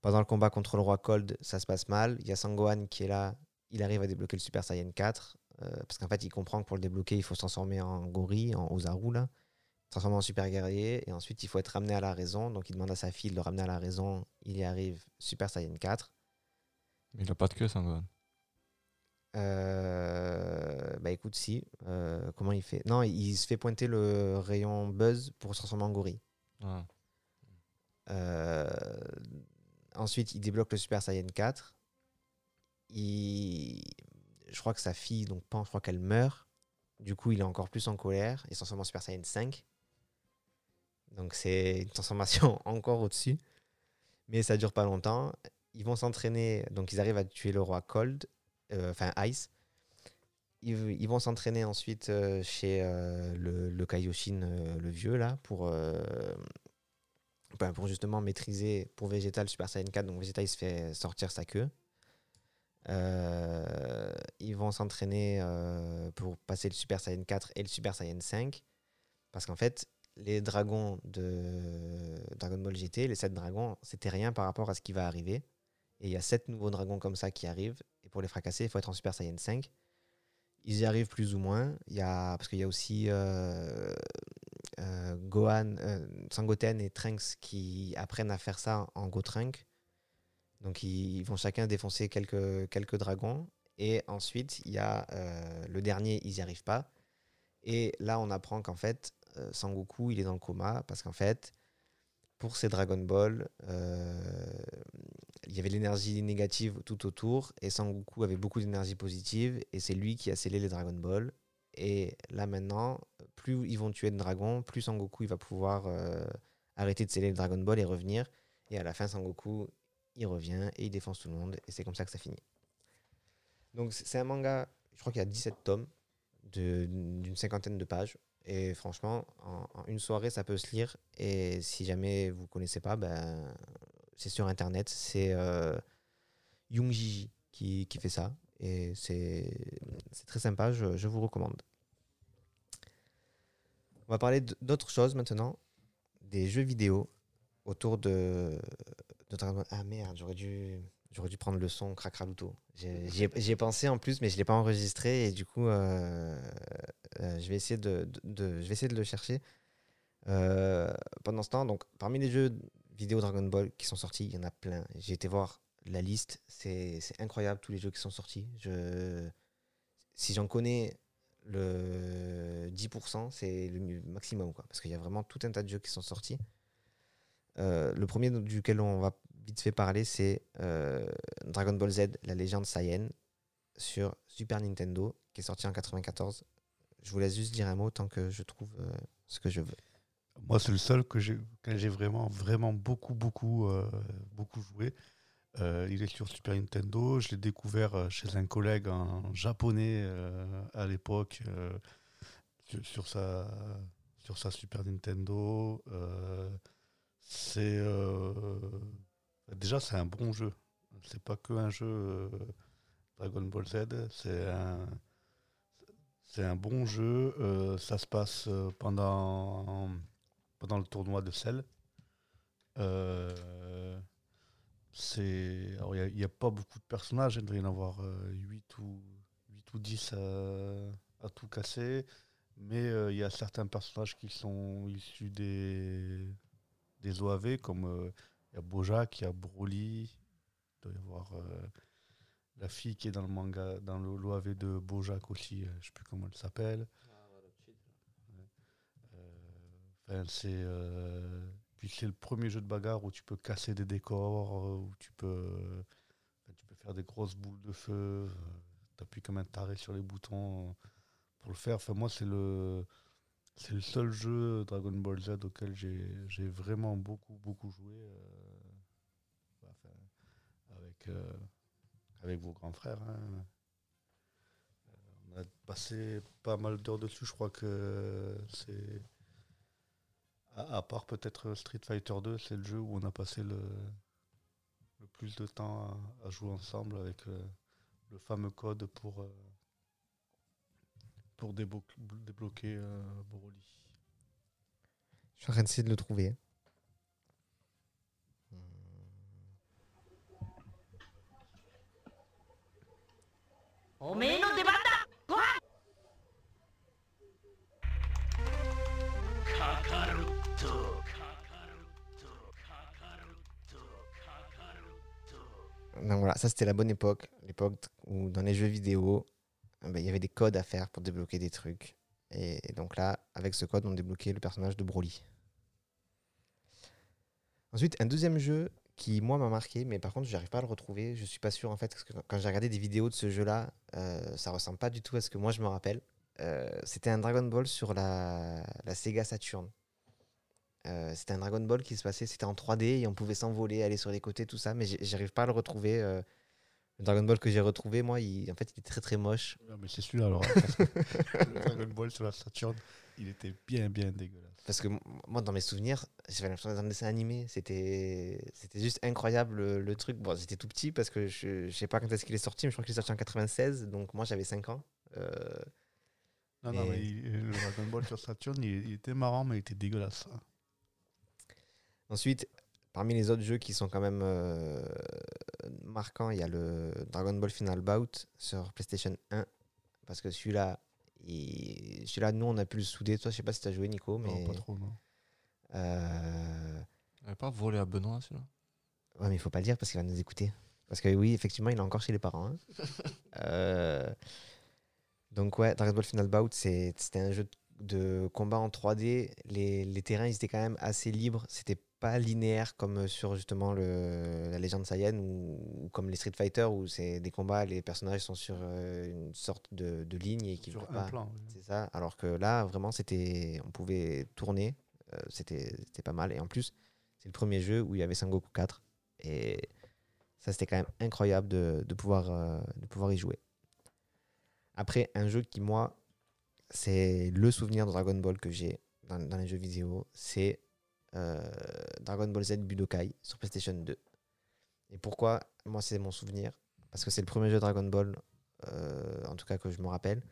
pendant le combat contre le roi Cold, ça se passe mal. Il y a Sangohan qui est là. Il arrive à débloquer le Super Saiyan 4. euh, parce qu'en fait, il comprend que pour le débloquer, il faut se transformer en gorille, en Ozaru, là. Transformer en super guerrier. Et ensuite, il faut être ramené à la raison. Donc, il demande à sa fille de le ramener à la raison. Il y arrive, Super Saiyan 4. Mais il a pas de queue, Sangohan. Euh, bah écoute, si. Euh, comment il fait? Non, il se fait pointer le rayon buzz pour se transformer en gorille. Ah. Euh, ensuite, il débloque le Super Saiyan 4. Il... Je crois que sa fille, donc Pan, je crois qu'elle meurt. Du coup, il est encore plus en colère. Se transforme en Super Saiyan 5. Donc, c'est une transformation encore au-dessus. Mais ça dure pas longtemps. Ils vont s'entraîner. Donc, ils arrivent à tuer le roi Cold, euh, enfin Ice. Ils, vont s'entraîner ensuite euh, chez le, Kaioshin, le vieux, là, pour, ben, pour justement maîtriser pour Vegeta le Super Saiyan 4. Donc Vegeta il se fait sortir sa queue. Euh, ils vont s'entraîner euh, pour passer le Super Saiyan 4 et le Super Saiyan 5. Parce qu'en fait, les dragons de Dragon Ball GT, les 7 dragons, c'était rien par rapport à ce qui va arriver. Et il y a 7 nouveaux dragons comme ça qui arrivent. Et pour les fracasser, il faut être en Super Saiyan 5. Ils y arrivent plus ou moins. Y a, parce qu'il y a aussi euh, euh, Gohan, euh, Sangoten et Trunks qui apprennent à faire ça en Gotrunk. Donc ils, vont chacun défoncer quelques, dragons. Et ensuite, il y a euh, le dernier, ils n'y arrivent pas. Et là, on apprend qu'en fait, euh, Sangoku, il est dans le coma parce qu'en fait, pour ces Dragon Ball, il y avait l'énergie négative tout autour et Sangoku avait beaucoup d'énergie positive et c'est lui qui a scellé les Dragon Ball. Et là maintenant, plus ils vont tuer de dragons, plus Sangoku il va pouvoir euh, arrêter de sceller le Dragon Ball et revenir. Et à la fin, Sangoku il revient et il défonce tout le monde. Et c'est comme ça que ça finit. Donc c'est un manga, je crois qu'il y a 17 tomes d'une cinquantaine de pages. Et franchement, en, une soirée, ça peut se lire. Et si jamais vous connaissez pas, ben, c'est sur internet. C'est euh, qui, qui fait ça. Et c'est très sympa, je, vous recommande. On va parler d'autres choses maintenant, des jeux vidéo autour de. Ah merde, j'aurais dû, prendre le son Cracraluto. J'y ai, pensé en plus, mais je ne l'ai pas enregistré et du coup, euh, euh, je, vais essayer de, de- de- je vais essayer de le chercher. Euh, pendant ce temps, donc, parmi les jeux vidéo Dragon Ball qui sont sortis, il y en a plein. J'ai été voir la liste, c'est incroyable tous les jeux qui sont sortis. Je, si j'en connais le 10%, c'est le maximum, quoi, parce qu'il y a vraiment tout un tas de jeux qui sont sortis. Euh, le premier duquel on va vite fait parler, c'est euh, Dragon Ball Z, la légende Saiyan, sur Super Nintendo, qui est sorti en 94. Je vous laisse juste dire un mot tant que je trouve euh, ce que je veux. Moi, c'est le seul que j'ai, vraiment, vraiment beaucoup, beaucoup, beaucoup joué. Euh, il est sur Super Nintendo. Je l'ai découvert euh, chez un collègue en japonais euh, à l'époque sur, sur sa, sur sa Super Nintendo. C'est déjà c'est un bon jeu. C'est pas que un jeu Dragon Ball Z. C'est un c'est un bon jeu. Ça se passe pendant pendant le tournoi de Cell. Euh, c'est alors, il n'y a, pas beaucoup de personnages, il doit y en avoir 8 ou 8 ou 10 à, à tout casser, mais euh, il y a certains personnages qui sont issus des des OAV comme euh, il y a Bojack, il y a Broly, il doit y avoir euh, la fille qui est dans le manga dans l'OAV de Bojack aussi, euh, je sais plus comment elle s'appelle. Enfin, c'est euh, puis c'est le premier jeu de bagarre où tu peux casser des décors, euh, où tu peux enfin, tu peux faire des grosses boules de feu. tu appuies comme un taré sur les boutons euh, pour le faire. Enfin moi c'est le c'est le seul jeu Dragon Ball Z auquel j'ai vraiment beaucoup beaucoup joué euh, enfin, avec euh, avec vos grands frères. hein. Euh, On a passé pas mal d'heures dessus. Je crois que c'est à, à part peut-être Street Fighter 2, c'est le jeu où on a passé le, le plus de temps à, à jouer ensemble avec euh, le fameux code pour, euh, pour déblo- débloquer euh, Broly. Je suis en train d'essayer de le trouver. Donc voilà, ça c'était la bonne époque, l'époque où dans les jeux vidéo, euh, ben, il y avait des codes à faire pour débloquer des trucs. Et, et donc là, avec ce code, on débloquait le personnage de Broly. Ensuite, un deuxième jeu qui, moi, m'a marqué, mais par contre, je n'arrive pas à le retrouver. Je suis pas sûr, en fait, parce que quand j'ai regardé des vidéos de ce jeu-là, euh, ça ressemble pas du tout à ce que moi, je me rappelle. Euh, c'était un Dragon Ball sur la, la Sega Saturn. Euh, c'était un Dragon Ball qui se passait, c'était en 3D et on pouvait s'envoler, aller sur les côtés, tout ça, mais j'arrive pas à le retrouver. euh. le Dragon Ball que j'ai retrouvé, moi, il, en fait, il est très très moche. Non, mais c'est celui-là alors. hein, le Dragon Ball sur la Saturn, il était bien bien dégueulasse. Parce que moi, dans mes souvenirs, j'avais l'impression d'être dans un dessin animé. C'était juste incroyable le, le truc. Bon, j'étais tout petit parce que je, je sais pas quand est-ce qu'il est sorti, mais je crois qu'il est sorti en 96, donc moi j'avais 5 ans. Euh, Non, non, mais il- le Dragon Ball sur Saturn, il, il était marrant, mais il était dégueulasse. hein. Ensuite, parmi les autres jeux qui sont quand même euh, marquants, il y a le Dragon Ball Final Bout sur PlayStation 1. Parce que celui-là, il- celui-là, nous, on a pu le souder. Toi, je sais pas si tu as joué, Nico, mais. Non, pas trop, non. euh, Il n'avait pas volé à Benoît, celui-là Ouais, mais il faut pas le dire parce qu'il va nous écouter. Parce que oui, effectivement, il est encore chez les parents. hein. Euh, Donc ouais, Dragon Ball Final Bout, c'est- c'était un jeu de combat en 3D. Les, les terrains, ils étaient quand même assez libres. C'était pas linéaire comme sur justement le, la légende Saiyan ou, ou comme les Street Fighter où c'est des combats, les personnages sont sur euh, une sorte de, de ligne et qui Sur un pas. plan. oui. C'est ça. Alors que là, vraiment, c'était, on pouvait tourner. euh, c'était, c'était pas mal. Et en plus, c'est le premier jeu où il y avait Sangoku 4. Et ça, c'était quand même incroyable de, de pouvoir, euh, de pouvoir y jouer. Après, un jeu qui, moi, c'est le souvenir de Dragon Ball que j'ai dans, dans les jeux vidéo, c'est euh, Dragon Ball Z Budokai sur PlayStation 2. Et pourquoi? Moi, c'est mon souvenir. Parce que c'est le premier jeu Dragon Ball, euh, en tout cas que je me rappelle,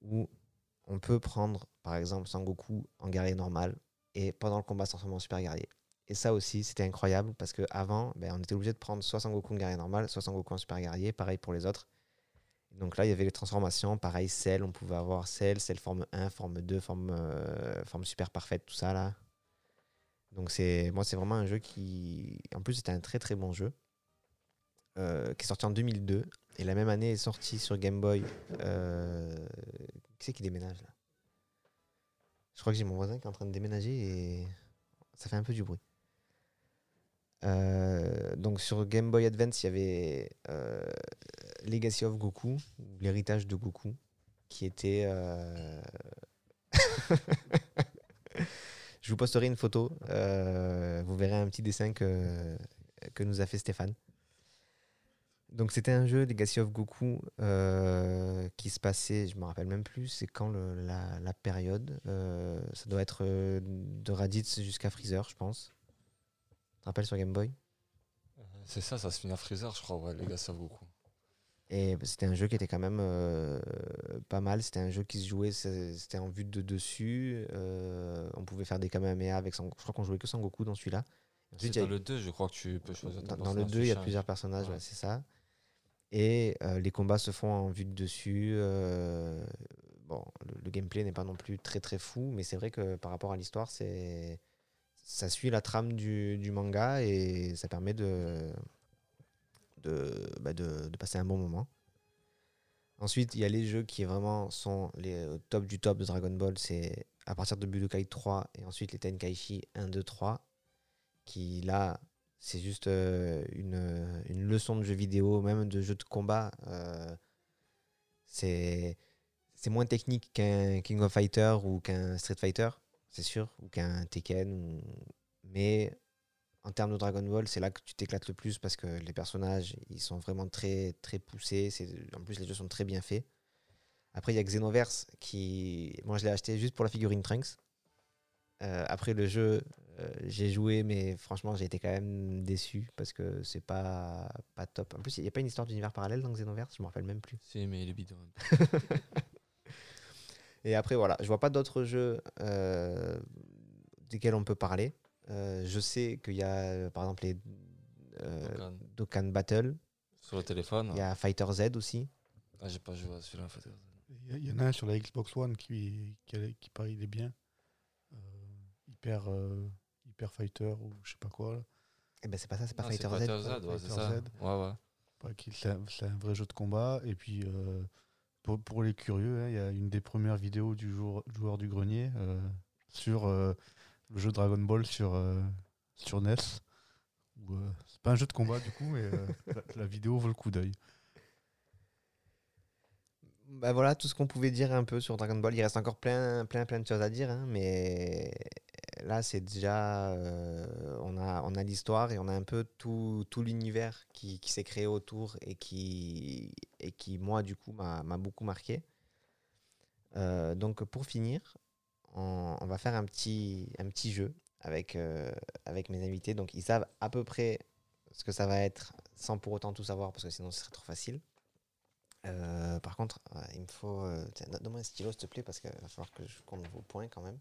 où on peut prendre, par exemple, Sangoku en guerrier normal et pendant le combat se transformer en super guerrier. Et ça aussi, c'était incroyable parce qu'avant, ben, on était obligé de prendre soit Sangoku en guerrier normal, soit Sangoku en super guerrier, pareil pour les autres. Donc là, il y avait les transformations, pareil, Cell, on pouvait avoir Cell, Cell forme 1, forme 2, forme, euh, forme super parfaite, tout ça là. Donc c'est moi, c'est vraiment un jeu qui. En plus, c'était un très très bon jeu. euh, qui est sorti en 2002. Et la même année est sorti sur Game Boy. euh, Qui c'est qui déménage là? Je crois que j'ai mon voisin qui est en train de déménager et ça fait un peu du bruit. Euh, donc sur Game Boy Advance, il y avait Legacy of Goku, l'héritage de Goku, qui était. Je vous posterai une photo. euh, vous verrez un petit dessin que, que nous a fait Stéphane. Donc c'était un jeu Legacy of Goku euh, qui se passait, je me rappelle même plus, c'est quand la, période. euh, ça doit être de Raditz jusqu'à Freezer, je pense. Tu te rappelles sur Game Boy? C'est ça, ça se finit à Freezer, je crois, ouais, gars, ça beaucoup. Et c'était un jeu qui était quand même euh, pas mal. C'était un jeu qui se jouait, c'était en vue de dessus. euh, on pouvait faire des Kamehameha avec Sangoku. Je crois qu'on jouait que Sangoku dans celui-là. Ensuite, a dans le 2, je crois que tu peux choisir ton dans, dans le personnage, 2, tu il y a plusieurs personnages, Ouais. ouais, c'est ça. Et euh, les combats se font en vue de dessus. bon, le, le gameplay n'est pas non plus très très fou, mais c'est vrai que par rapport à l'histoire, c'est ça suit la trame du, du manga et ça permet de, de, bah, de, de passer un bon moment. Ensuite, il y a les jeux qui vraiment sont les au top du top de Dragon Ball. C'est à partir de Budokai 3 et ensuite les Tenkaichi 1, 2, 3. Qui là, c'est juste euh, une, leçon de jeu vidéo, même de jeu de combat. euh, c'est moins technique qu'un King of Fighter ou qu'un Street Fighter, c'est sûr, ou qu'un Tekken. Mais en termes de Dragon Ball, c'est là que tu t'éclates le plus parce que les personnages, ils sont vraiment très, très poussés. C'est- En plus, les jeux sont très bien faits. Après, il y a Xenoverse qui. Moi, je l'ai acheté juste pour la figurine Trunks. Euh, après le jeu, euh, j'ai joué, mais franchement, j'ai été quand même déçu parce que c'est pas, pas top. En plus, il n'y a pas une histoire d'univers parallèle dans Xenoverse, je me rappelle même plus. Si, mais il est bidon. Et après, voilà, je vois pas d'autres jeux euh, desquels on peut parler. Euh, je sais qu'il y a, euh, par exemple, les euh, Dokkan. Dokkan Battle. Sur le téléphone. Il y a Fighter Z aussi. Ah, j'ai pas joué à celui-là en fait. Il y en a un sur la Xbox One qui, qui, qui paraît il est bien. Euh, hyper, euh, hyper Fighter ou je sais pas quoi. là. Eh ben, c'est pas ça, c'est pas Ah, Fighter c'est Z. Fighter Z, ouais, c'est Fighter ça. Z. Ouais, C'est un, vrai jeu de combat. Et puis, euh, pour, pour les curieux, hein, il y a une des premières vidéos du jour, joueur du grenier euh, sur euh, le jeu Dragon Ball sur, euh, sur NES. Où, euh, c'est pas un jeu de combat du coup, mais euh, la, vidéo vaut le coup d'œil. Bah voilà tout ce qu'on pouvait dire un peu sur Dragon Ball. Il reste encore plein, plein, plein de choses à dire, hein, mais là c'est déjà on a, on a l'histoire et on a un peu tout, tout l'univers qui, qui s'est créé autour et qui, et qui moi du coup m'a beaucoup marqué. Donc pour finir, on, va faire un petit, jeu avec, euh, avec mes invités. Donc ils savent à peu près ce que ça va être sans pour autant tout savoir parce que sinon ce serait trop facile. Euh, par contre, il me faut. euh, tiens, Donne-moi un stylo, s'il te plaît, parce qu'il va falloir que je compte vos points quand même.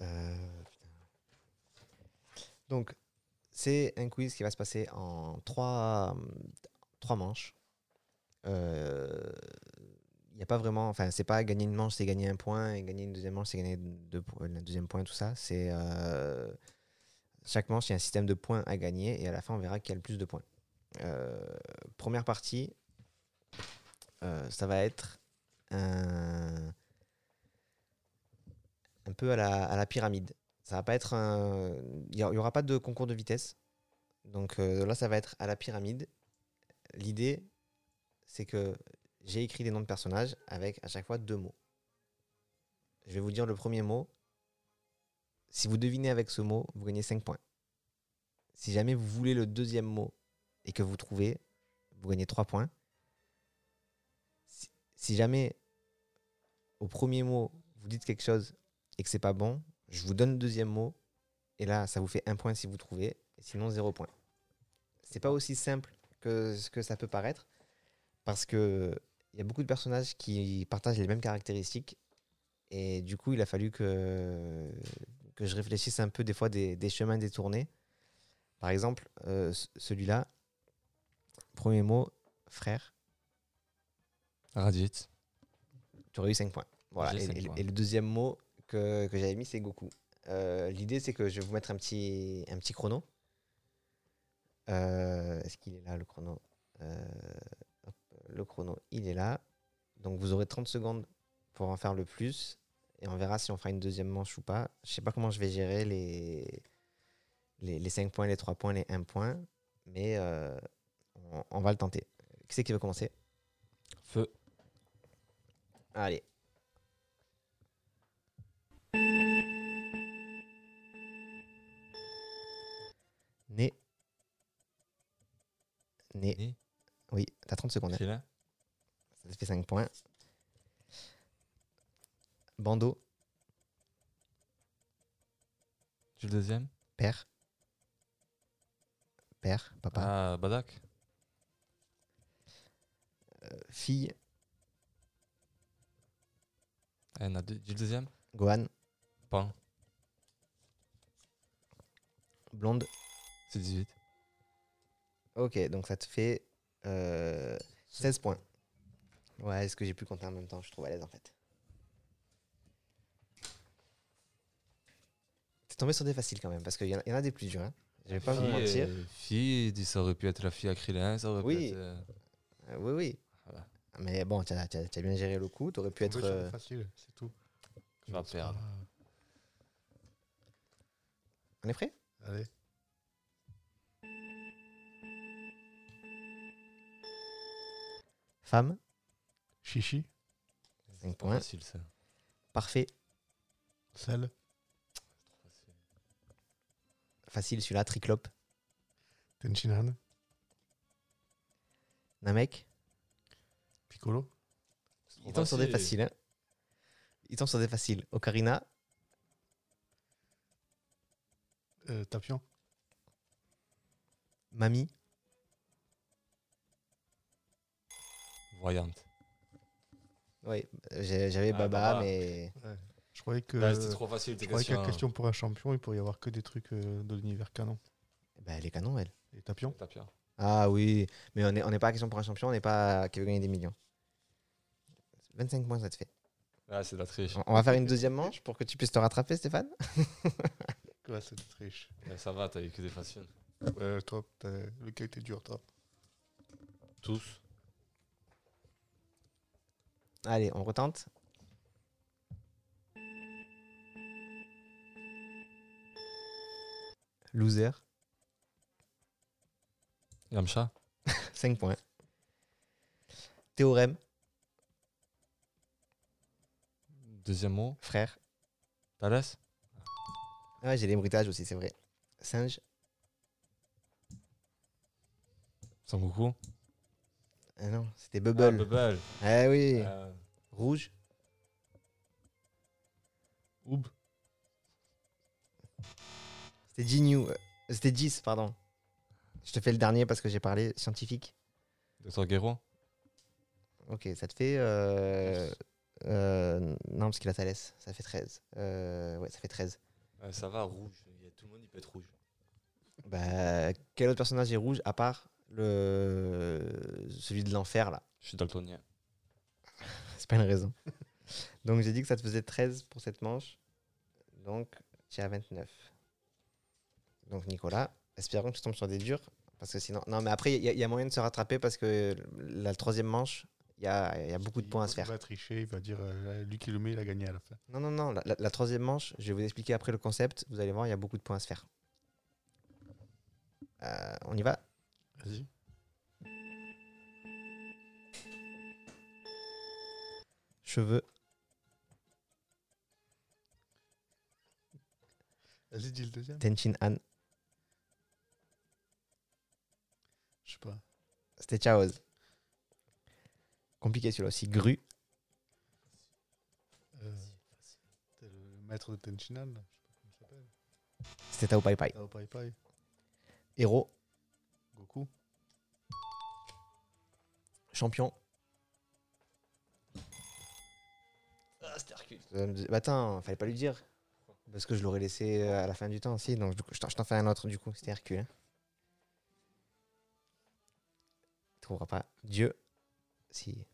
Euh. Donc, c'est un quiz qui va se passer en trois, trois manches. Il n'y a pas vraiment. Enfin, c'est pas gagner une manche, c'est gagner un point, et gagner une deuxième manche, c'est gagner deux, un deuxième point, tout ça. C'est. euh, chaque manche, il y a un système de points à gagner, et à la fin, on verra qui a le plus de points. Euh, première partie, euh, ça va être un, un peu à la, à la pyramide. Ça va pas être un. Il n'y aura pas de concours de vitesse. Donc euh, là, ça va être à la pyramide. L'idée, c'est que j'ai écrit des noms de personnages avec à chaque fois deux mots. Je vais vous dire le premier mot. Si vous devinez avec ce mot, vous gagnez 5 points. Si jamais vous voulez le deuxième mot et que vous trouvez, vous gagnez 3 points. Si, jamais au premier mot, vous dites quelque chose et que c'est pas bon, je vous donne le deuxième mot et là, ça vous fait un point si vous trouvez, sinon zéro point. C'est pas aussi simple que ce que ça peut paraître parce que il y a beaucoup de personnages qui partagent les mêmes caractéristiques et du coup, il a fallu que, que je réfléchisse un peu des fois des, des chemins détournés. Par exemple, euh, celui-là, premier mot, frère, Raditz. tu aurais eu 5 points. Voilà. Et, points. le deuxième mot que, que j'avais mis, c'est Goku. Euh, L'idée, c'est que je vais vous mettre un petit, un petit chrono. Euh, Est-ce qu'il est là, le chrono? Le chrono, il est là. Donc, vous aurez 30 secondes pour en faire le plus. Et on verra si on fera une deuxième manche ou pas. Je sais pas comment je vais gérer les, les, les 5 points, les 3 points, les 1 point. Mais euh, on, on va le tenter. Qui c'est qui veut commencer? Feu. Allez. Né. Né. Né. Oui, t'as 30 secondes. hein. Félin. Ça te fait 5 points. Bandeau. Tu le deuxième? Père. Père, papa. Ah, Badak. Euh, fille. Il y en a deux. Le deuxième? Gohan. Pan. Blonde. C'est 18. Ok, donc ça te fait euh, 16 points. Ouais, est-ce que j'ai pu compter en même temps? Je trouve à l'aise en fait. T'es tombé sur des faciles quand même, parce qu'il y, en a- il y en a des plus durs. Hein. Je vais pas vous Fille, mentir. euh, Fille, dit ça aurait pu être la fille à Krillin, ça aurait Oui. pu être. euh, Euh, oui, oui. Voilà. Mais bon, tu as, bien géré le coup. T'aurais pu être. Tombé sur des euh, faciles, c'est tout. Tu vas C'est perdre. pas- On est prêt? Allez. Femme, Chichi, 5 Pas points. facile ça. Parfait. sel, Facile celui-là. Triclope. Tenchinan, Namek. Piccolo, Il tombe sur des faciles. Hein. Il tombe sur des faciles. Ocarina. euh, Tapion, Mamie. Voyante. Oui, j'avais Ah, Baba, Baba. mais. Je croyais que. Là, c'était trop facile je tes croyais que la question pour un champion, il pourrait y avoir que des trucs euh, de l'univers canon. Bah, elle est canon, elle. Et Tapion T'as pire. Ah oui, mais on n'est on pas à question pour un champion, on n'est pas à qui veut gagner des millions. 25 points, ça te fait. Ah, c'est de la triche. On- va faire une deuxième manche pour que tu puisses te rattraper, Stéphane Ouais, c'est du triche. Mais ça va, t'as eu que des faciles. Ouais, toi, t'as- le cas était dur, toi. Tous. Allez, on retente. Loser, Yamcha. 5 points. Théorème, Deuxième mot. frère. Thalès. Ah, j'ai les bruitages aussi, c'est vrai. Singe, Sangoku. Ah non, c'était Ah, Bubble. Bubble. Eh oui, Euh, rouge, Oub. c'était Ginyu. euh, C'était 10, pardon. Je te fais le dernier parce que j'ai parlé scientifique. Dr. Guéro. Ok, ça te fait. euh, euh, non, parce qu'il a Thalès. Ça fait 13. Euh, ouais, ça fait 13. Ouais, ça va, rouge. Il y a tout le monde, il peut être rouge. Bah, quel autre personnage est rouge à part le celui de l'enfer là Je suis daltonien. C'est pas une raison. Donc j'ai dit que ça te faisait 13 pour cette manche. Donc tu es à 29. Donc Nicolas, espérons que tu tombes sur des durs. Parce que sinon. Non, mais après, il y, a- il y a moyen de se rattraper parce que la troisième manche, il y a, il y a beaucoup de Il- points à se Il faire. va tricher, il va dire euh, lui qui le met, il a gagné à la fin. Non, non, non. La, la- la troisième manche, je vais vous expliquer après le concept. Vous allez voir, il y a beaucoup de points à se faire. Euh, on y va? Vas-y. Cheveux, Vas-y, dis le deuxième. Tenchin Han, Je sais pas. c'était Chaoz. Compliqué celui-là aussi. Gru, Euh, T'es le maître de Tenchinan. Je sais pas comment il s'appelle. c'était Tao Pai Pai. Tao Pai Pai. Héros, Goku. champion. Ah, c'était Hercule. Euh, bah attends, fallait pas lui dire. Parce que je l'aurais laissé euh, à la fin du temps aussi. Donc du coup, je t'en- je t'en fais un autre du coup. C'était Hercule. hein. Tu trouveras pas. Dieu. Si.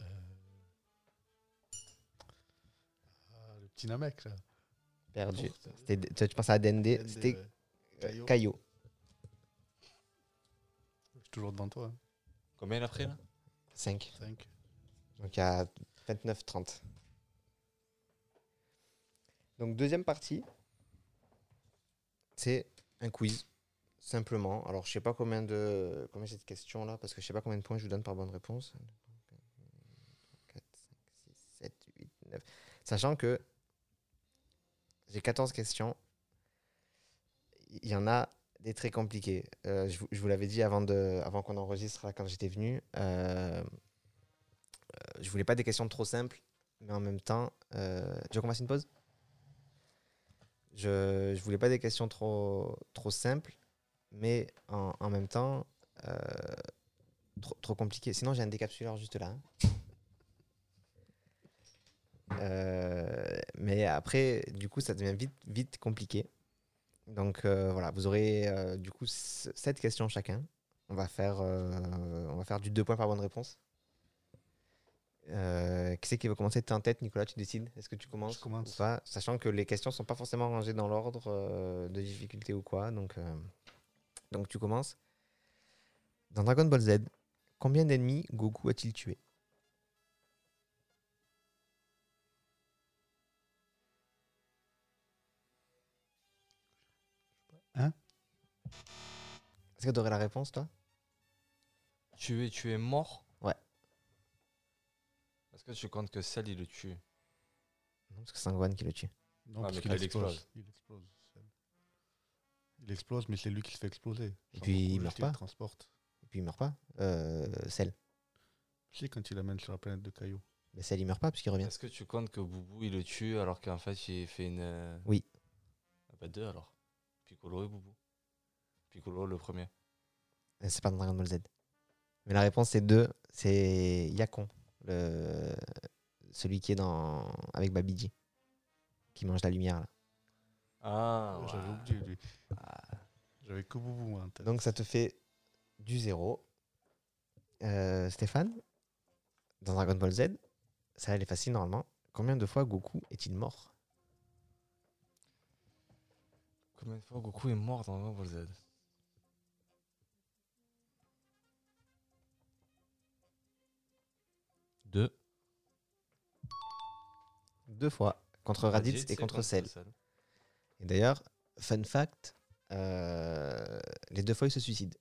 Euh, Ah, le petit Namek, là. Perdu. Oh. C'était- tu penses à Dende. Dende, C'était ouais. Caillot. Toujours devant toi. Combien il a pris là? 5. 5. Donc il y a 29-30. Donc deuxième partie, c'est un quiz, simplement. Alors je sais pas combien de combien j'ai de questions là, parce que je sais pas combien de points je vous donne par bonne réponse. 4, 5, 6, 7, 8, 9. Sachant que j'ai 14 questions. Il y en a des très compliquées. Euh, je, vous- l'avais dit avant, avant qu'on enregistre là, quand j'étais venu. Euh, je voulais pas des questions trop simples, mais en même temps, euh, tu veux qu'on fasse une pause? Je, je voulais pas des questions trop, trop simples, mais en, même temps, euh, trop, trop compliquées. Sinon, j'ai un décapsuleur juste là. hein. Euh, mais après, du coup, ça devient vite, vite compliqué. Donc euh, voilà, vous aurez euh, du coup 7 questions chacun. On va faire, euh, on va faire du 2 points par bonne réponse. Euh, qui c'est qui veut commencer? T'es en tête, Nicolas, tu décides Est-ce que tu commences Je commence. ou pas? Sachant que les questions sont pas forcément rangées dans l'ordre euh, de difficulté ou quoi. Donc, euh, donc tu commences. Dans Dragon Ball Z, combien d'ennemis Goku a-t-il tué? Est-ce que tu aurais la réponse, toi? Tu es, tu es mort? Ouais. Est-ce que tu comptes que Cell il le tue Non, parce que c'est Sangwan qui le tue. Non, Ah, parce mais qu'il quand il explose. explose. Il explose. celle. Il explose, mais c'est lui qui se fait exploser. Et puis, il meurt pas. Il transporte. Et puis il meurt pas. Euh, Cell. Sais, quand il l'amène sur la planète de Caillou. Mais Cell, il meurt pas puisqu'il revient. Est-ce que tu comptes que Boubou il le tue alors qu'en fait il fait une. euh, Oui. Ah bah deux alors. Piccolo et Boubou. Piccolo le premier. Euh, C'est pas dans Dragon Ball Z. Mais la réponse, c'est 2. C'est Yakon. Le... Celui qui est dans... avec Babiji. Qui mange la lumière. Là. Ah, J'avais ouais. oublié lui. J'avais que Boubou. Donc ça te fait du 0. Euh, Stéphane, dans Dragon Ball Z, ça elle est facile normalement. Combien de fois Goku est-il mort? Combien de fois Goku est mort dans Dragon Ball Z? Deux fois. Contre Raditz et contre Cell. Et d'ailleurs, fun fact, euh, les deux fois il se suicide.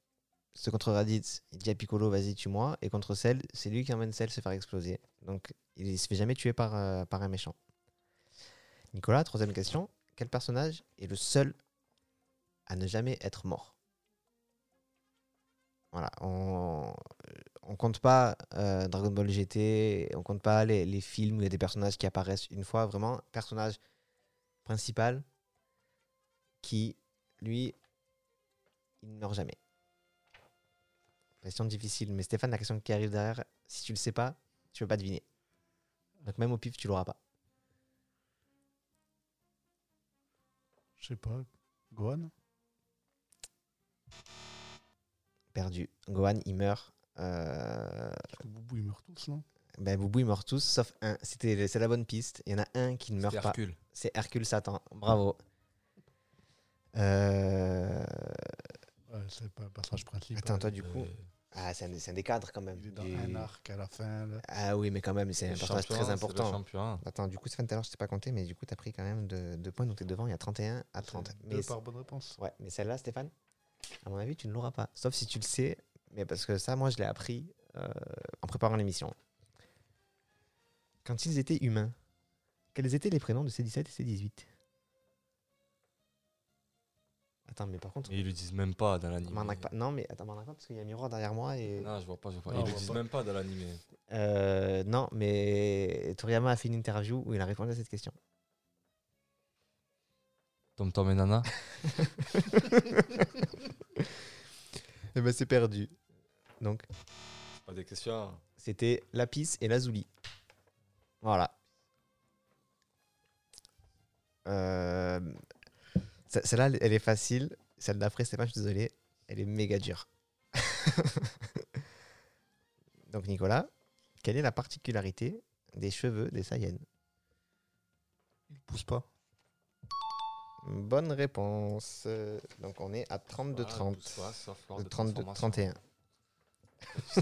Ce contre Raditz, il dit à Piccolo, vas-y, tue-moi. Et contre Cell, c'est lui qui emmène Cell se faire exploser. Donc il se fait jamais tuer par, euh, par un méchant. Nicolas, troisième question. Quel personnage est le seul à ne jamais être mort? Voilà, on, on compte pas euh, Dragon Ball GT, on compte pas les, les films où il y a des personnages qui apparaissent une fois. Vraiment, personnage principal qui, lui, il ne meurt jamais. Question difficile, mais Stéphane, la question qui arrive derrière, si tu le sais pas, tu peux pas deviner. Donc même au pif, tu l'auras pas. Je sais pas. Gohan? Perdu. Gohan, il meurt. Euh, Parce que Boubou, ils meurent tous, non? Ben, Boubou, ils meurent tous, sauf un. C'était, c'est la bonne piste. Il y en a un qui ne meurt pas. Hercule. C'est Hercule Satan. Bravo. Euh, Ouais, c'est pas un personnage principal. Attends, toi, du coup. Euh, Ah, c'est un, c'est un des cadres quand même. Il est dans du- un arc à la fin. là. Ah oui, mais quand même, c'est un Le personnage très le important. Attends, du coup, Stéphane, tout à l'heure, je t'ai pas compté, mais du coup, tu as pris quand même deux, deux points, donc tu es devant, il y a 31 à 30. C'est Mais Deux par bonne réponse. Ouais, mais celle-là, Stéphane, à mon avis, tu ne l'auras pas. Sauf si tu le sais, mais parce que ça, moi, je l'ai appris euh, en préparant l'émission. Quand ils étaient humains, quels étaient les prénoms de C17 et C18 Attends, mais par contre, Mais ils le disent même pas dans l'anime. Non, mais attends, m'en a pas parce qu'il y a un miroir derrière moi et. Non, je vois pas, je vois pas. Non, ils le disent pas. même pas dans l'anime. Euh, non, mais Toriyama a fait une interview où il a répondu à cette question. Tom Tom et Nana? Et ben, c'est perdu. Donc, Pas des questions. c'était Lapis et Lazuli. Voilà. Euh, ce- Celle-là, elle- est facile. Celle d'après, Stéphane, je suis désolé. Elle est méga dure. Donc, Nicolas, quelle est la particularité des cheveux des Saiyans Il pousse pas. Bonne réponse. Donc, on est à 32-30. Ouais, sauf lors De de 32, transformation. 31. Se.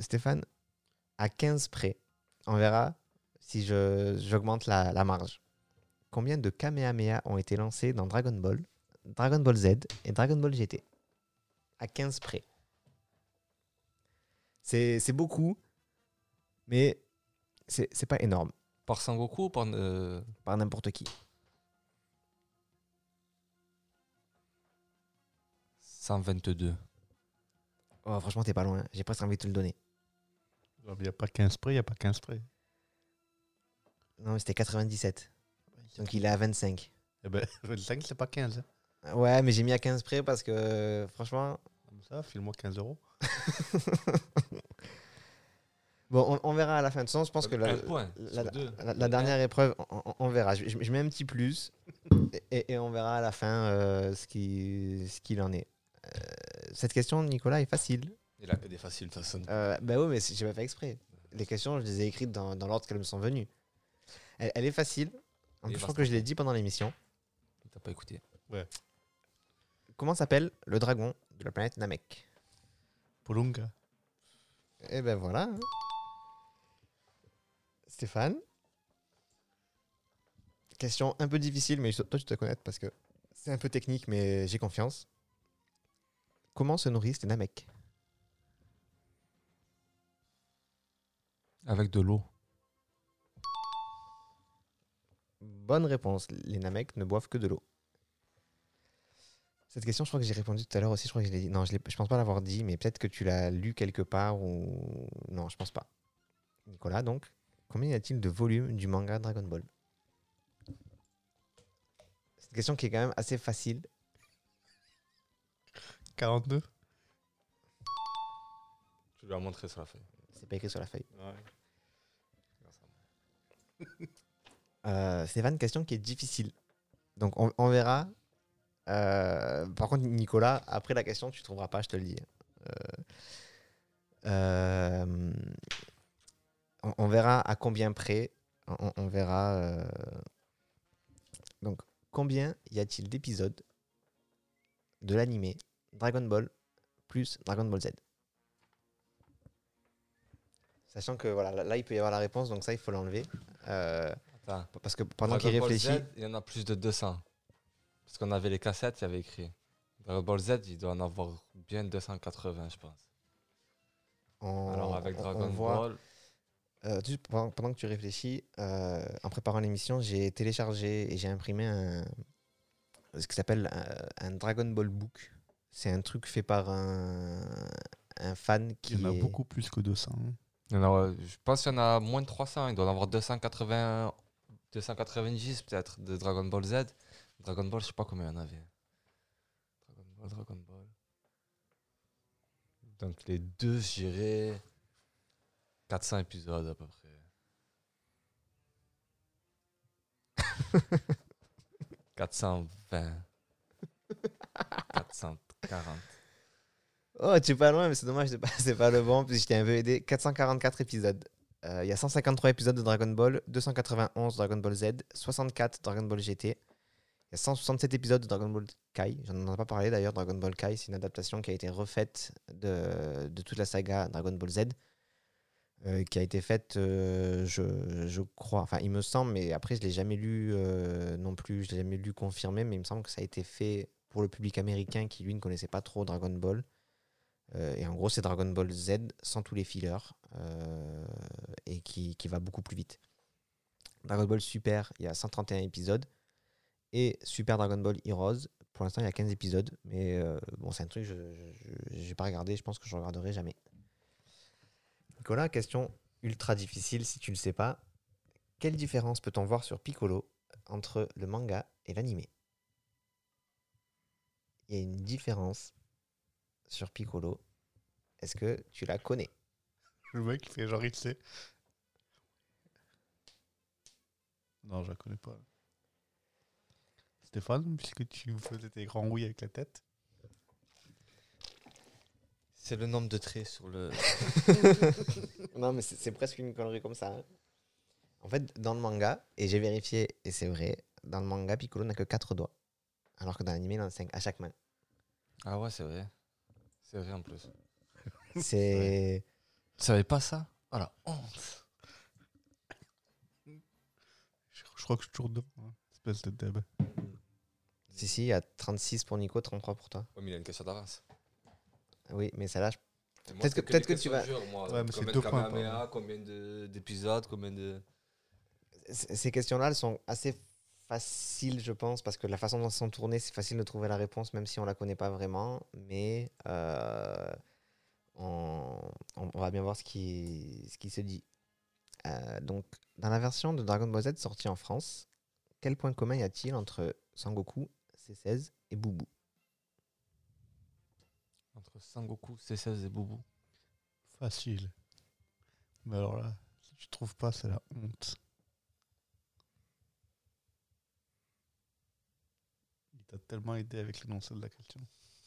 Stéphane, à 15 près, on verra si j'augmente la, la marge. Combien de Kamehameha ont été lancés dans Dragon Ball, Dragon Ball Z et Dragon Ball GT À 15 près. C'est beaucoup, mais c'est c'est pas énorme, Par Sangoku ou par. euh, par n'importe qui. 122. Oh, franchement, t'es pas loin. J'ai presque envie de te le donner. Il n'y a pas 15 près, il n'y a pas 15 près. Non, mais c'était 97. Donc il est à 25. Eh ben, 25, c'est pas 15. hein. Ouais, mais j'ai mis à 15 près parce que franchement, Comme ça, file-moi 15 euros. Bon, on, on verra à la fin. De toute façon, je pense que la, la, Sur deux. la- la dernière épreuve, on, on- on verra. Je, je- je mets un petit plus et, et on verra à la fin euh, ce qui- ce qu'il en est. Euh, cette question, Nicolas, est facile. Il a des faciles, de toute façon. Euh, bah oui, mais j'ai pas fait exprès. Les questions, je les ai écrites dans, dans l'ordre qu'elles me sont venues. Elle, elle est facile. En plus, je crois que je l'ai dit pendant l'émission. T'as pas écouté. Comment s'appelle le dragon de la planète Namek? Polunga. Et ben voilà. Stéphane? Question un peu difficile, mais toi tu te connais parce que c'est un peu technique, mais j'ai confiance. Comment se nourrissent les Namek? Avec de l'eau. Bonne réponse. Les Namek ne boivent que de l'eau. Cette question, je crois que j'ai répondu tout à l'heure aussi. Je crois que je l'ai dit. Non, je, je pense pas l'avoir dit, mais peut-être que tu l'as lu quelque part ou. Non, je pense pas. Nicolas, donc, combien y a-t-il de volumes du manga Dragon Ball? C'est une question qui est quand même assez facile. 42. Je lui ai montré sur la feuille. C'est pas écrit sur la feuille. Ouais. Euh, Stéphane, question qui est difficile. Donc, on, on verra. Euh, par contre, Nicolas, après la question, tu trouveras pas, je te le dis. Euh, euh, on, on verra à combien près. On, on verra. euh, donc, combien y a-t-il d'épisodes de l'animé Dragon Ball plus Dragon Ball Z Sachant que voilà, là, il peut y avoir la réponse, donc ça, il faut l'enlever. Euh, parce que pendant qu'il Ball réfléchit, Z, il y en a plus de 200. Parce qu'on avait les cassettes, il y avait écrit. Dragon Ball Z, il doit en avoir bien 280, je pense. on, Alors avec on- on Dragon voit, Ball, euh, pendant, pendant que tu réfléchis, euh, en préparant l'émission, j'ai téléchargé et j'ai imprimé un, ce qui s'appelle un, un Dragon Ball Book. C'est un truc fait par un, un fan qui Il y en a est- beaucoup plus que 200. hein. il y en a, je pense qu'il y en a moins de 300. Il doit en avoir 280, 290 peut-être de Dragon Ball Z. Dragon Ball, je sais pas combien il y en avait. Dragon Ball, Dragon Ball. Donc les deux, je dirais 400 épisodes à peu près. 420. 440. Oh, tu es pas loin, mais c'est dommage, c'est pas, le bon, puis je un peu aidé. 444 épisodes. Euh, Il y a 153 épisodes de Dragon Ball, 291 Dragon Ball Z, 64 Dragon Ball GT. Il y a 167 épisodes de Dragon Ball Kai. J'en ai pas parlé d'ailleurs. Dragon Ball Kai, c'est une adaptation qui a été refaite de, de toute la saga Dragon Ball Z. euh, qui a été faite, euh, je, je crois, enfin il me semble, mais après je l'ai jamais lu non plus, je l'ai jamais lu confirmé, mais il me semble que ça a été fait pour le public américain qui lui ne connaissait pas trop Dragon Ball. Euh, et en gros, c'est Dragon Ball Z sans tous les fillers euh, et qui, va beaucoup plus vite. Dragon Ball Super, il y a 131 épisodes. Et Super Dragon Ball Heroes, pour l'instant, il y a 15 épisodes. Mais euh, bon, c'est un truc que je n'ai pas regardé. Je pense que je ne regarderai jamais. Nicolas, question ultra difficile si tu ne le sais pas. Quelle différence peut-on voir sur Piccolo entre le manga et l'animé Il y a une différence sur Piccolo. Est-ce que tu la connais? Le mec, il fait genre, il sait. Non, je la connais pas. Stéphane, puisque tu faisais tes grands oui avec la tête. C'est le nombre de traits sur le. Non, mais c'est c'est presque une connerie comme ça. hein. En fait, dans le manga, et j'ai vérifié, et c'est vrai, dans le manga, Piccolo n'a que 4 doigts. Alors que dans l'anime, il en a 5 à chaque main. Ah ouais, c'est vrai. C'est vrai en plus. C'est. Tu savais pas ça? Oh la honte Je, crois que je suis toujours devant. hein. Espèce de deb. Si, si, il y a 36 pour Nico, 33 pour toi. Ouais, mais il a une question d'avance. Oui, mais celle-là, je- Moi, Peut-être c'était que- peut-être des que tu questions vas- dures, moi. Ouais, mais c'est combien deux de points, Kamehameha, pardon. combien de- d'épisodes, combien de. ces questions-là, elles sont assez faciles, je pense, parce que la façon dont elles sont tournées, c'est facile de trouver la réponse, même si on la connaît pas vraiment. Mais euh, on, on- on va bien voir ce qui, ce qui se dit. Euh, donc, dans la version de Dragon Ball Z sortie en France, quel point commun y a-t-il entre Sangoku, C16 et Boubou? Entre Sangoku, C16 et Boubou. Facile. Mais alors là, si tu trouves pas, c'est la honte. Il t'a tellement aidé avec l'énoncé de la question.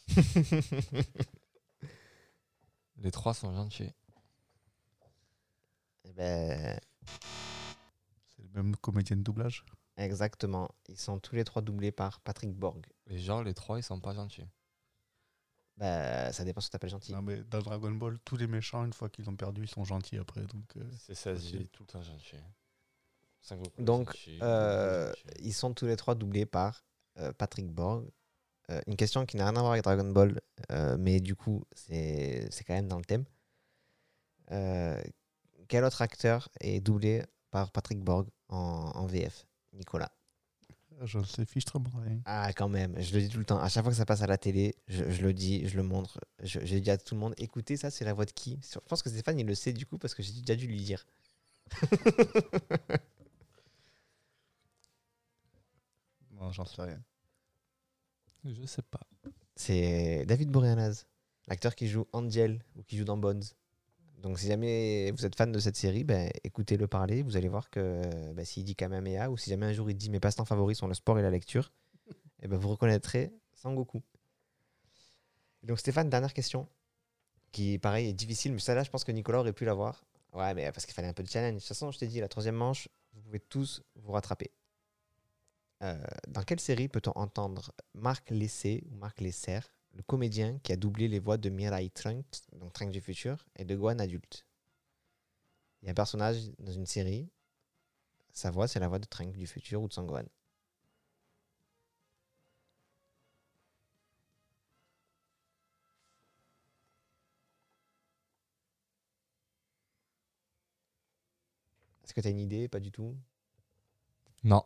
Les trois sont gentils. Eh ben, C'est le même comédien de doublage exactement. Ils sont tous les trois doublés par Patrick Borg. Et genre, les trois, ils sont pas gentils. Bah, ça dépend ce que tu appelles gentil. Non, mais dans Dragon Ball, tous les méchants, une fois qu'ils ont perdu, ils sont gentils après. Donc, euh, C16, il Possible. est tout le temps gentil. Donc, gentil, Euh, gentil. ils sont tous les trois doublés par Patrick Borg. Euh, une question qui n'a rien à voir avec Dragon Ball, euh, mais du coup, c'est quand même dans le thème. Euh, quel autre acteur est doublé par Patrick Borg en, en VF Nicolas? je sais fichtrement rien. Ah, quand même, je le dis tout le temps. À chaque fois que ça passe à la télé, je, je le dis, je le montre. Je, je dis à tout le monde écoutez, ça, c'est la voix de qui? Je pense que Stéphane, il le sait du coup, parce que j'ai déjà dû lui dire. Non, j'en sais rien. Je sais pas. C'est David Boreanaz, l'acteur qui joue Angel ou qui joue dans Bones. Donc si jamais vous êtes fan de cette série, ben, écoutez-le parler, vous allez voir que ben, s'il dit Kamehameha ou si jamais un jour il dit mes passe-temps favoris sont le sport et la lecture, et ben, vous reconnaîtrez Sangoku. Donc Stéphane, dernière question, qui pareil est difficile, mais celle-là je pense que Nicolas aurait pu l'avoir. Ouais, mais parce qu'il fallait un peu de challenge. De toute façon, je t'ai dit, la troisième manche, vous pouvez tous vous rattraper. Euh, dans quelle série peut-on entendre Marc Lessé ou Marc Lesser, le comédien qui a doublé les voix de Mirai Trunks, donc Trunks du futur, et de Gohan adulte? Il y a un personnage dans une série, sa voix c'est la voix de Trunks du futur ou de Son Gohan. Est-ce que tu une idée? Pas du tout? Non.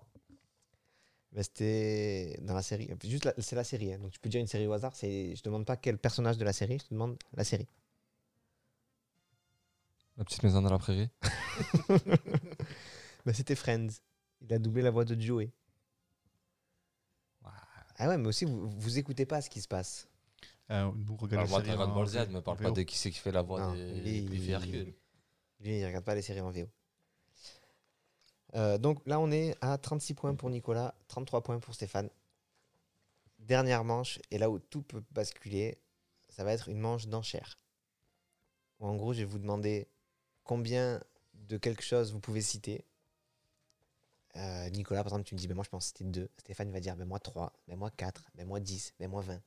Ben, C'était dans la série. Juste, la- c'est la série. hein. Donc, tu peux dire une série au hasard. C'est, je demande pas quel personnage de la série. Je te demande la série. La petite maison dans la prairie. Ben, c'était Friends. Il a doublé la voix de Joey. Ah ouais, mais aussi vous, vous écoutez pas ce qui se passe. Euh, regardons Parle-moi la de série Dragon Ball Z, mais parle pas de qui c'est qui fait la voix Non, des, lui, des il-. Lui, il regarde pas les séries en VO. Euh, donc là, on est à 36 points pour Nicolas, 33 points pour Stéphane. Dernière manche, et là où tout peut basculer, ça va être une manche d'enchères. En gros, je vais vous demander combien de quelque chose vous pouvez citer. Euh, Nicolas, par exemple, tu me dis, ben moi je pense c'était 2. Stéphane va dire, ben moi 3, ben moi 4, ben moi 10, ben moi 20.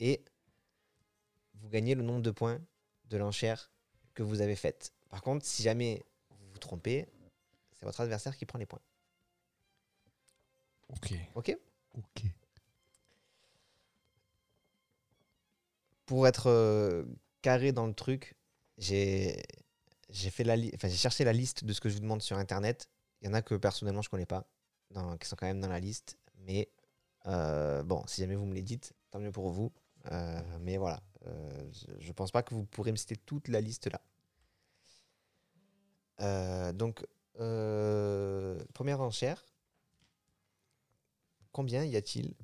Et vous gagnez le nombre de points de l'enchère que vous avez faite. Par contre, si jamais vous vous trompez, c'est votre adversaire qui prend les points. Ok. Ok Ok. Pour être euh, carré dans le truc, j'ai j'ai fait la li- enfin, j'ai cherché la liste de ce que je vous demande sur internet. Il y en a que personnellement je connais pas, dans- qui sont quand même dans la liste. Mais euh, bon, si jamais vous me les dites, tant mieux pour vous. Euh, mais voilà, euh, je, pense pas que vous pourrez me citer toute la liste là. Donc, euh, première enchère. Combien y a-t-il?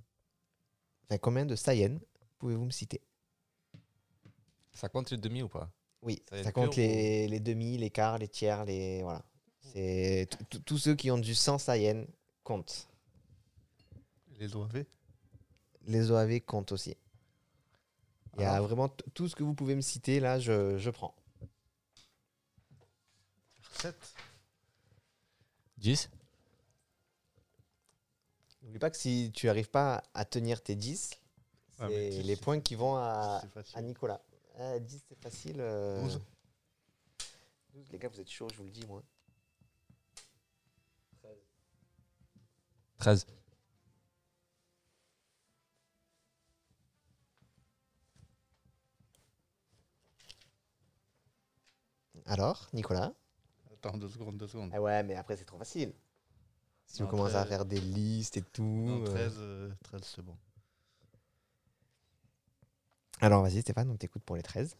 Enfin, combien de Saiyan pouvez-vous me citer? Ça compte les demi ou pas? Oui, Ça compte les, les demi, les quarts, les tiers, les. Voilà. C'est tous ceux qui ont du 100 Saiyan comptent. Les OAV Les OAV comptent aussi. Il y a vraiment tout ce que vous pouvez me citer là, je, je prends. 7 10 N'oublie pas que si tu n'arrives pas à tenir tes 10, c'est Ah, mais tu- les c'est- points qui vont à, C'est à Nicolas. Ah, 10 c'est facile. euh, 12. 12, les gars, vous êtes chauds, je vous le dis moi. 13. Alors, Nicolas? Attends, deux secondes, deux secondes. Ah ouais, mais après c'est trop facile. Si vous Non, commencez à 13. faire des listes et tout. Non, euh, 13, euh, 13 c'est bon. Alors vas-y Stéphane, on t'écoute pour les 13.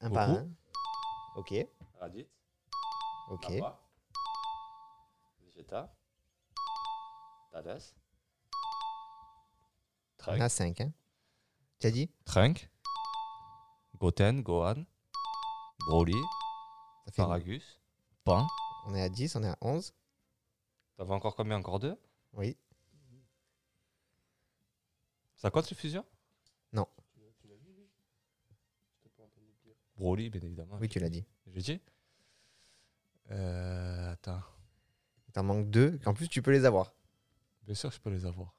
Un par un. Ok, Radit. ok. Vegeta. Thales. On a 5. Hein. Tu as dit? Trunk. Goten, Gohan. Broly. Ça fait Paragus. On est à 10, on est à 11. T'avais encore combien? Encore deux? Oui. Ça compte les fusions Non. Broly, bien évidemment. Oui, tu l'as dit. Je l'ai dit euh, Attends. Il t'en manque 2. En plus, tu peux les avoir. Bien sûr, je peux les avoir.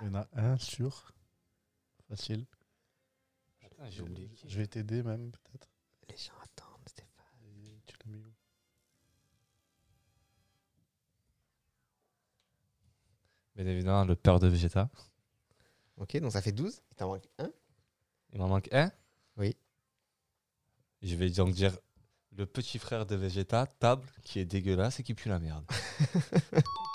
Il y en a un sur. Facile. Attends, j'ai oublié qui. Je vais t'aider même, peut-être. Les gens attendent, Stéphane. Et Tu l'as mis où? Bien évidemment, le père de Vegeta. Ok, donc ça fait 12. Il t'en manque 1. Il m'en manque un? Oui. Je vais donc dire le petit frère de Vegeta, Table, qui est dégueulasse et qui pue la merde.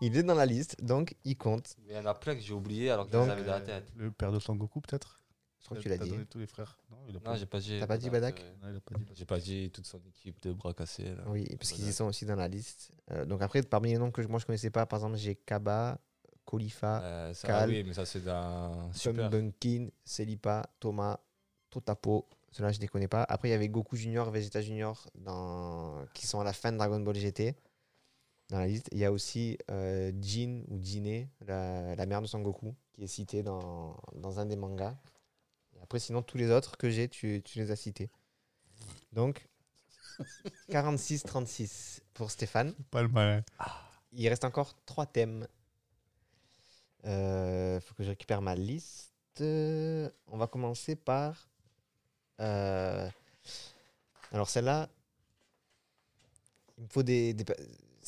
Il est dans la liste, donc il compte. Mais il y en a plein que j'ai oublié alors que Donc- je les avais dans la tête. Le père de Sangoku, peut-être Je crois que tu l'as dit. tous les frères. Non, il a Non, pas j'ai pas dit. T'as pas dit Badak euh, Non, il a pas dit. J'ai pas dit toute son équipe de bras cassés. Là. Oui, parce qu'ils y sont aussi dans la liste. Euh, donc après, parmi les noms que je- moi je connaissais pas, par exemple, j'ai Kaba, Kolifa, Euh, ça, ah oui, mais ça c'est Super. Bunkin, Selipa, Thomas, Totapo. Ceux-là, je ne les connais pas. Après, il y avait Goku Junior, Vegeta Junior dans... qui sont à la fin de Dragon Ball GT dans la liste. Il y a aussi euh, Jin ou Jiné, la, la mère de Son Goku, qui est citée dans, dans un des mangas. Et après, sinon, tous les autres que j'ai, tu, tu les as cités. Donc, 46-36 pour Stéphane. Pas le malin. Il reste encore trois thèmes. Il faut que je récupère ma liste. Euh, On va commencer par. euh, Alors celle-là, il me faut des.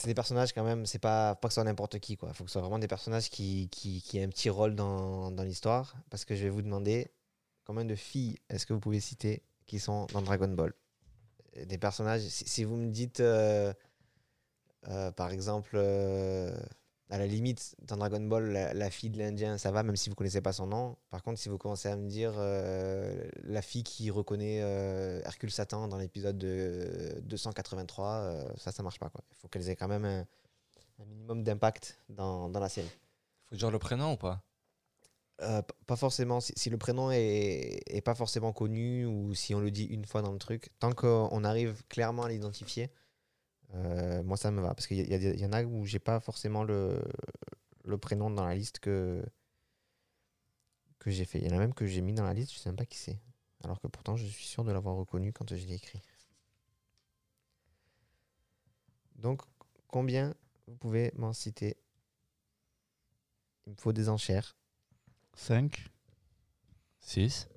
C'est des personnages quand même. C'est pas pas que ce soit n'importe qui quoi. Faut que ce soit vraiment des personnages qui qui, qui aient un petit rôle dans, dans l'histoire. Parce que je vais vous demander combien de filles est-ce que vous pouvez citer qui sont dans Dragon Ball? Des personnages. Si, si vous me dites. euh, euh, par exemple, euh, à la limite, dans Dragon Ball, la, la fille de l'Indien, ça va, même si vous connaissez pas son nom. Par contre, si vous commencez à me dire euh, la fille qui reconnaît euh, Hercule Satan dans l'épisode de 283, euh, ça, ça marche pas. quoi. Il faut qu'elles aient quand même un, un minimum d'impact dans, dans la série. Faut dire le prénom ou pas? Euh, pas forcément. Si, si le prénom est, est pas forcément connu ou si on le dit une fois dans le truc, tant qu'on arrive clairement à l'identifier, euh, moi ça me va. Parce qu'il y, y en a où j'ai pas forcément le, le prénom dans la liste que, que j'ai fait. Il y en a même que j'ai mis dans la liste, je sais même pas qui c'est. Alors que pourtant je suis sûr de l'avoir reconnu quand je l'ai écrit. Donc, combien vous pouvez m'en citer? Il me faut des enchères. 5. 6.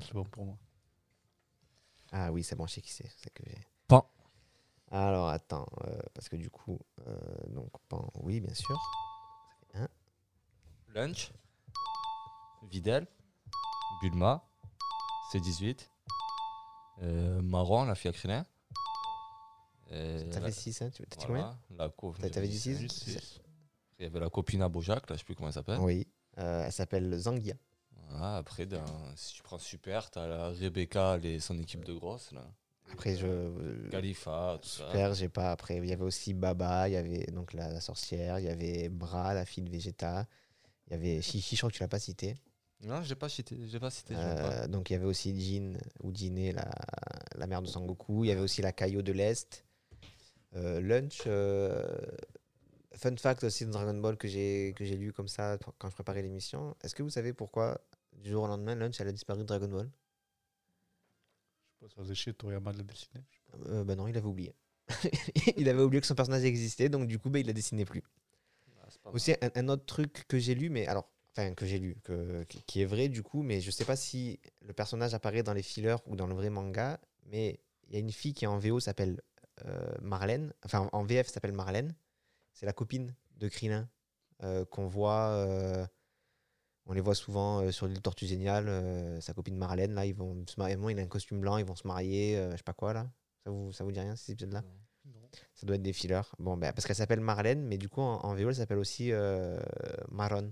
C'est bon pour moi. Ah oui, c'est bon, je sais qui c'est. c'est que j'ai. Pan. Alors attends, euh, parce que du coup, euh, donc Pan, oui, bien sûr. Lunch. Videl. Bulma. C18. Euh, Marron, la fille à Crélin. Euh, Ça la- fait 6, hein Tu t'as dit combien voilà, la co- T'as- t'avais dit six. six Six. Il y avait la copine à Bojac, là, je sais plus comment elle s'appelle. Oui. Euh, elle s'appelle Zangia. Voilà, après, dans- si tu prends Super, t'as la Rebecca et son équipe de grosses. Là. Après, je. euh, Khalifa, tout ça. Super, j'ai pas. Après, il y avait aussi Baba, il y avait donc la, la sorcière, il y avait Bra, la fille de Vegeta, il y avait Chichi, je crois que tu l'as pas cité. Non, j'ai pas cité. J'ai pas cité. pas. Euh, donc il y avait aussi Jin ou Jiné, la, la mère de Sangoku. Il y avait aussi la Kaio de l'Est. Euh, Lunch. euh, fun fact aussi de Dragon Ball que j'ai que j'ai lu comme ça quand je préparais l'émission. Est-ce que vous savez pourquoi du jour au lendemain Lunch elle a disparu de Dragon Ball Je sais pas, ça faisait chier Toriyama de la dessiner. euh, Bah non, il avait oublié. il avait oublié que son personnage existait, donc du coup bah, il la dessinait plus. Ah, Aussi, un, un autre truc que j'ai lu, mais alors, enfin, que j'ai lu, que, qui- qui est vrai du coup, mais je sais pas si le personnage apparaît dans les fillers ou dans le vrai manga, mais il y a une fille qui en VO s'appelle euh, Marlène, enfin en VF s'appelle Marlène, c'est la copine de Krillin euh, qu'on voit, euh, on les voit souvent euh, sur l'île Tortue Géniale, euh, sa copine Marlène, là, ils vont se marier, il a un costume blanc, ils vont se marier, euh, je sais pas quoi là, ça vous, ça vous dit rien ces épisodes-là? Ça doit être des fillers. Bon, ben, parce qu'elle s'appelle Marlène, mais du coup, en, en VO, elle s'appelle aussi euh, Maron,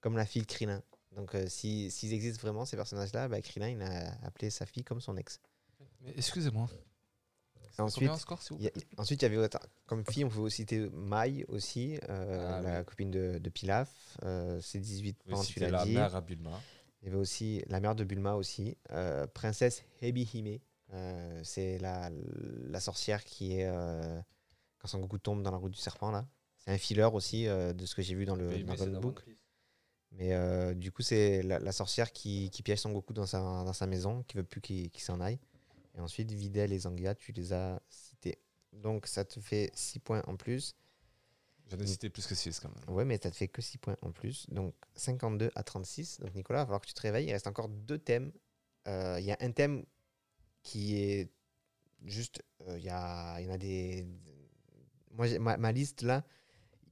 comme la fille de Krillin. Donc, euh, si- s'ils existent vraiment, ces personnages-là, bah, Krillin, il a appelé sa fille comme son ex. Excusez-moi. Ensuite, score, Il y plaît? a- ensuite, il y avait, comme fille, on peut aussi citer Mai aussi, euh, Ah, la oui. copine de, de Pilaf. Euh, c'est 18 Oui, ans, tu l'as la dit. mère à Bulma. Il y avait aussi la mère de Bulma aussi, euh, princesse Hebihime. C'est la, la sorcière qui est quand Son Goku tombe dans la route du serpent là. C'est un filler aussi de ce que j'ai vu dans le Oui, dans Book. Mais du coup, c'est la, la sorcière qui, qui piège Son Goku dans sa, dans sa maison, qui veut plus qu'il qu'il s'en aille. Et ensuite, Videl et Zangia, tu les as cités. Donc ça te fait 6 points en plus. J'en ai cité plus que 6 quand même. Ouais, mais ça te fait que 6 points en plus. Donc 52 à 36. Donc Nicolas, il va falloir que tu te réveilles. Il reste encore deux thèmes. Euh, Il y a un thème qui est juste. euh, Il y, a, il y en a des. Moi, ma, ma liste là,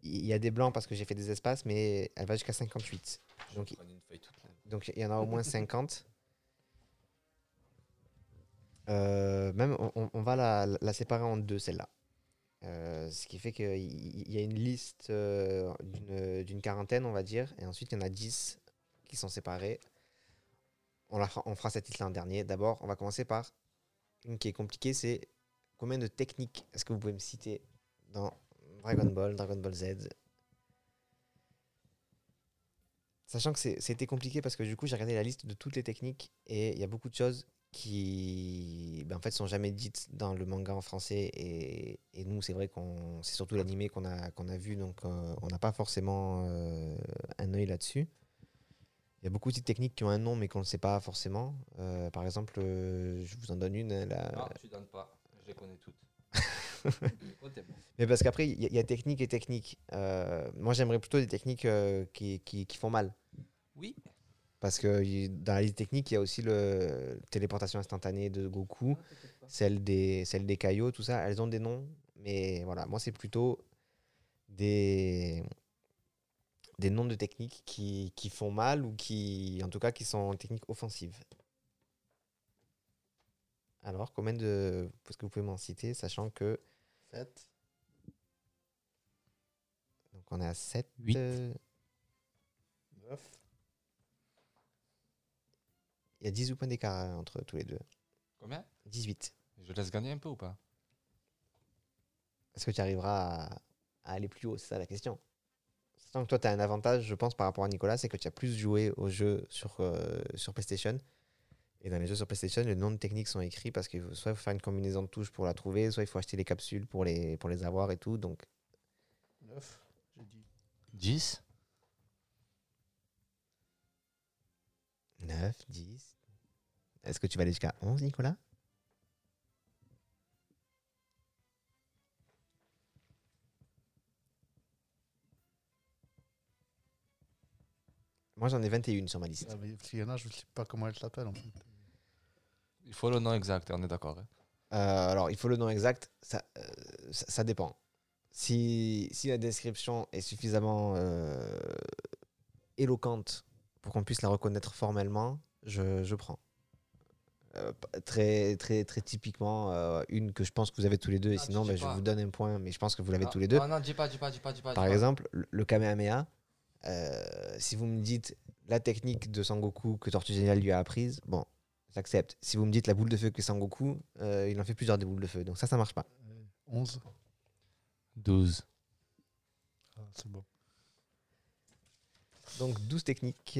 il y a des blancs parce que j'ai fait des espaces, mais elle va jusqu'à 58. Donc, Je une feuille toute là. donc il y en a au moins 50. Euh, même, on- va la, séparer en deux, celle-là. Euh, ce qui fait qu'il y, y a une liste euh, d'une quarantaine, on va dire, et ensuite il y en a 10 qui sont séparés. On, on fera cette liste-là en dernier. D'abord, on va commencer par une qui est compliquée, c'est combien de techniques est-ce que vous pouvez me citer dans Dragon Ball, Dragon Ball Z? Sachant que c'était compliqué parce que du coup, j'ai regardé la liste de toutes les techniques et il y a beaucoup de choses qui ben, en fait sont jamais dites dans le manga en français. Et, et nous c'est vrai qu'on c'est surtout l'animé qu'on a qu'on a vu. Donc euh, on n'a pas forcément euh, un œil là-dessus. Il y a beaucoup de techniques qui ont un nom mais qu'on ne sait pas forcément. Euh, par exemple je vous en donne une la- Non, tu donnes pas. Je les connais toutes. mais parce qu'après il y, a- il y a technique et technique. Moi j'aimerais plutôt des techniques qui, qui, qui font mal. Oui. Parce que dans la liste technique, il y a aussi le téléportation instantanée de Goku, celle des, celle des Kaio, tout ça. Elles ont des noms, mais voilà, moi c'est plutôt des, des noms de techniques qui, qui font mal ou qui, en tout cas, qui sont techniques offensives. Alors, combien de. Est-ce que vous pouvez m'en citer, sachant que. 7. Donc on est à 7. Huit. 9. Il y a 18 points d'écart hein, entre tous les deux. Combien? 18. Je laisse gagner un peu ou pas? Est-ce que tu arriveras à, à aller plus haut? C'est ça la question. Sachant que toi, tu as un avantage, je pense, par rapport à Nicolas, c'est que tu as plus joué aux jeux sur, euh, sur PlayStation. Et dans les jeux sur PlayStation, les noms de techniques sont écrits parce qu'il faut soit il faut faire une combinaison de touches pour la trouver, soit il faut acheter les capsules pour les, pour les avoir et tout. Donc, 9, j'ai dit. 10 9, 10. Est-ce que tu vas aller jusqu'à 11, Nicolas? Moi, j'en ai 21 sur ma liste. Ah, mais S'il y en a, je ne sais pas comment elle s'appelle. en fait. Il faut le nom exact, on est d'accord. hein. Euh, alors, il faut le nom exact, ça, euh, ça, ça dépend. Si, si la description est suffisamment euh, éloquente pour qu'on puisse la reconnaître formellement, je, je prends. Euh, très, très, très typiquement, euh, une que je pense que vous avez tous les deux, et Ah, sinon ben, dis je vous donne un point, mais je pense que vous l'avez Ah, tous les deux. Non, non, dis pas, dis pas, dis pas, dis pas. Par exemple, le- Kamehameha, euh, si vous me dites la technique de Sangoku que Tortue Géniale lui a apprise, bon, j'accepte. Si vous me dites la boule de feu que Sangoku, euh, il en fait plusieurs des boules de feu, donc ça, ça marche pas. Euh, 11. 12. Ah, c'est bon. Donc 12 techniques.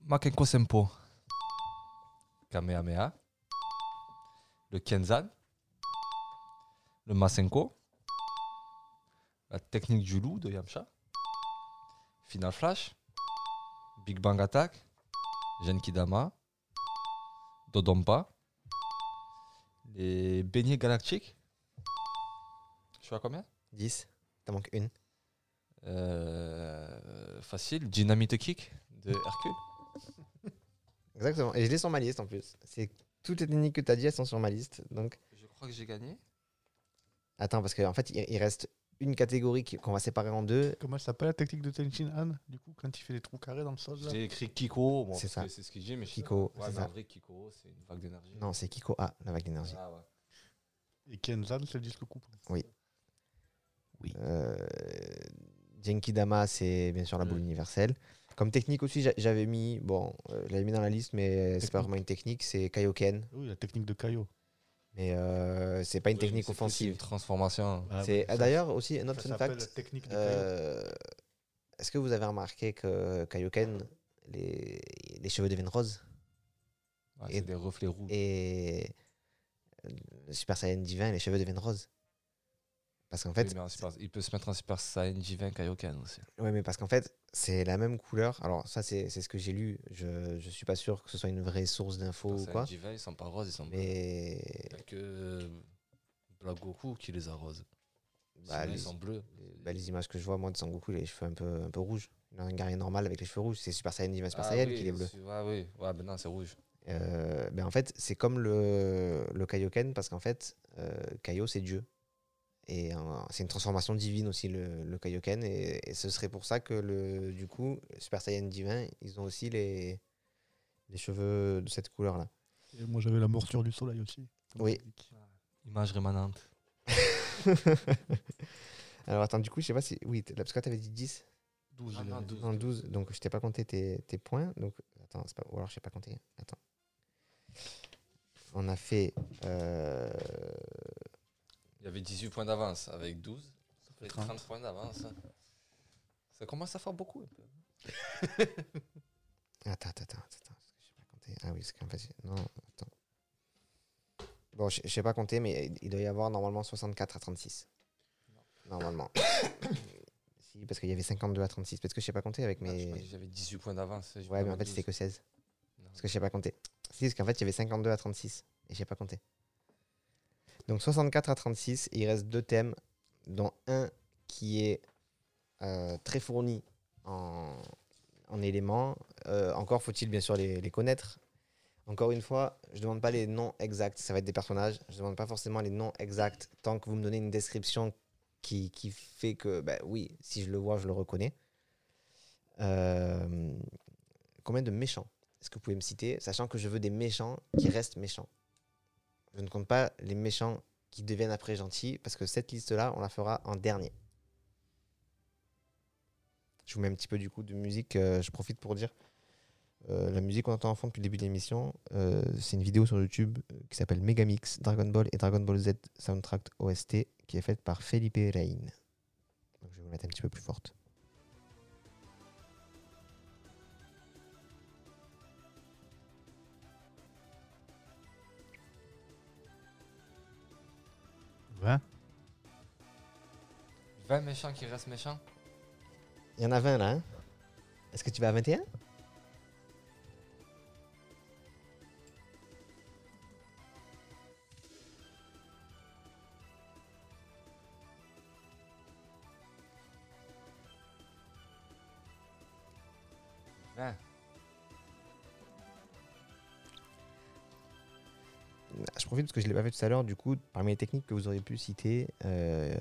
Makenko Sempo. Kamehameha. Le Kenzan. Le Masenko. La technique du loup de Yamcha. Final Flash. Big Bang Attack. Genkidama. Dodonpa. Les beignets galactiques. Je suis à combien? 10. T'en manques une. Euh, Facile. Dynamite Kick de Hercule. Exactement. Et je l'ai sur ma liste en plus. C'est toutes les techniques que tu as dit, elles sont sur ma liste. Donc, Je crois que j'ai gagné. attends, parce qu'en fait, il, reste une catégorie qu'on va séparer en deux. Comment elle s'appelle la technique de Tenchin Han Du coup, quand il fait les trous carrés dans le sol J'ai écrit Kiko, bon, C'est ça. que c'est ce qu'il dit, mais je sais Kiko, pas. Ouais, c'est vrai, Kiko, c'est une vague d'énergie. Non, c'est Kiko A, la vague d'énergie. Ah, ouais. Et Kenzan, c'est le disque coupe. Euh, Genki Dama, c'est bien sûr la boule Mm. universelle. Comme technique aussi, j'a- j'avais mis, bon, euh, je l'avais mis dans la liste, mais c'est pas vraiment une technique, c'est Kaioken. Oui, la technique de Kaio. Mais euh, c'est pas une Oui, technique c'est offensive. Une transformation. Ah, C'est ah, D'ailleurs, aussi, un autre fun fact. euh, Est-ce que vous avez remarqué que Kaioken, les, les cheveux deviennent roses? C'est des reflets rouges. et le Super Saiyan divin, les cheveux deviennent roses Parce qu'en Oui, fait, Super- il peut se mettre en Super Saiyan divin Kaioken aussi. Ouais, mais parce qu'en fait, c'est la même couleur. Alors, ça, c'est ce que j'ai lu. Je, je suis pas sûr que ce soit une vraie source d'infos Super ou Saiyan quoi. divin, ils sont pas roses, ils sont bleus. Mais a que euh, Black Goku qui les arrose. bah, les, ils sont bleus. bah, les images que je vois, moi, de Sangoku, il a les cheveux un peu, un peu rouges. Il a un guerrier normal avec les cheveux rouges. C'est Super Saiyan divin, Super Ah Saiyan oui, qui est bleu. Ouais, oui. Ouais, mais non, c'est rouge. Euh, ben, en fait, c'est comme le, le Kaioken parce qu'en fait, euh, Kaio, c'est Dieu. Et euh, c'est une transformation divine aussi, le, le Kaioken. Et, et ce serait pour ça que, le, du coup, Super Saiyan divin, ils ont aussi les, les cheveux de cette couleur-là. Et moi, j'avais la morsure du soleil aussi. Oui. Image rémanente. Alors attends, du coup, je sais pas si. Oui, parce que tu avais dit 10 12. Ah il non, avait dit. 12. Non, 12. Donc je t'ai pas compté tes, tes points. Donc attends, c'est pas... ou alors je sais pas compté. Attends. On a fait. euh, Il y avait 18 points d'avance avec 12. Ça fait Et 30. 30 points d'avance. Ça commence à faire beaucoup. un peu. Attends, attends, attends. je sais pas compter. Ah oui, c'est quand même facile. Non, attends. Bon, je je sais pas compter, mais il- doit y avoir normalement 64 à 36. Normalement. si, parce qu'il y avait 52 à 36. Parce que je sais pas compter avec Ah, je mes. J'avais 18 points d'avance. Ouais, mais en fait, c'était 12. que 16. Non. Parce que je sais pas compter. Si, parce qu'en fait, il y avait 52 à 36. Et j'ai pas compté. Donc 64 à 36, il reste deux thèmes, dont un qui est euh, très fourni en, en éléments. Euh, encore faut-il bien sûr les, connaître. Encore une fois, je ne demande pas les noms exacts, ça va être des personnages. Je ne demande pas forcément les noms exacts tant que vous me donnez une description qui, qui fait que, bah, oui, si je le vois, je le reconnais. Euh, combien de méchants? Est-ce que vous pouvez me citer, sachant que je veux des méchants qui restent méchants? Je ne compte pas les méchants qui deviennent après gentils, parce que cette liste-là, on la fera en dernier. Je vous mets un petit peu du coup de musique, euh, je profite pour dire. Euh, la musique qu'on entend en fond depuis le début de l'émission, euh, c'est une vidéo sur YouTube qui s'appelle Megamix Dragon Ball et Dragon Ball Z Soundtrack OST qui est faite par Felipe. Donc je vais vous mettre un petit peu plus forte. Vingt 20 méchants qui restent méchants Il y en a 20 là. hein Est-ce que tu vas à 21 profite parce que je ne l'ai pas fait tout à l'heure. Du coup, parmi les techniques que vous auriez pu citer, euh,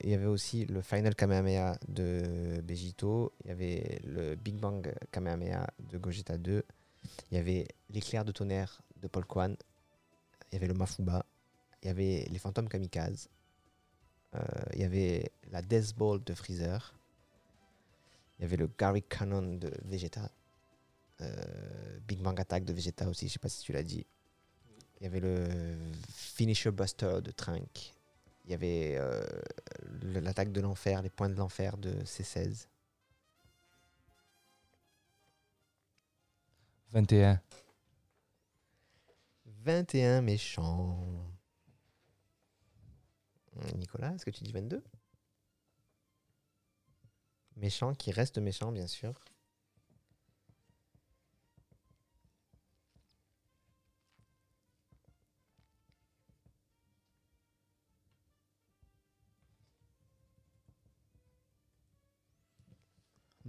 il y avait aussi le Final Kamehameha de Begito. Il y avait le Big Bang Kamehameha de Gogeta 2. Il y avait l'éclair de tonnerre de Paul Kwan. Il y avait le Mafuba. Il y avait les fantômes kamikazes. Euh, il y avait la Death Ball de Freezer. Il y avait le Gary Cannon de Vegeta. Euh, Big Bang Attack de Vegeta aussi, je sais pas si tu l'as dit. Il y avait le Finisher Buster de Trunk. Il y avait euh, l'attaque de l'enfer, les points de l'enfer de C16. 21. 21 méchants. Nicolas, est-ce que tu dis 22 Méchant qui reste méchant, bien sûr.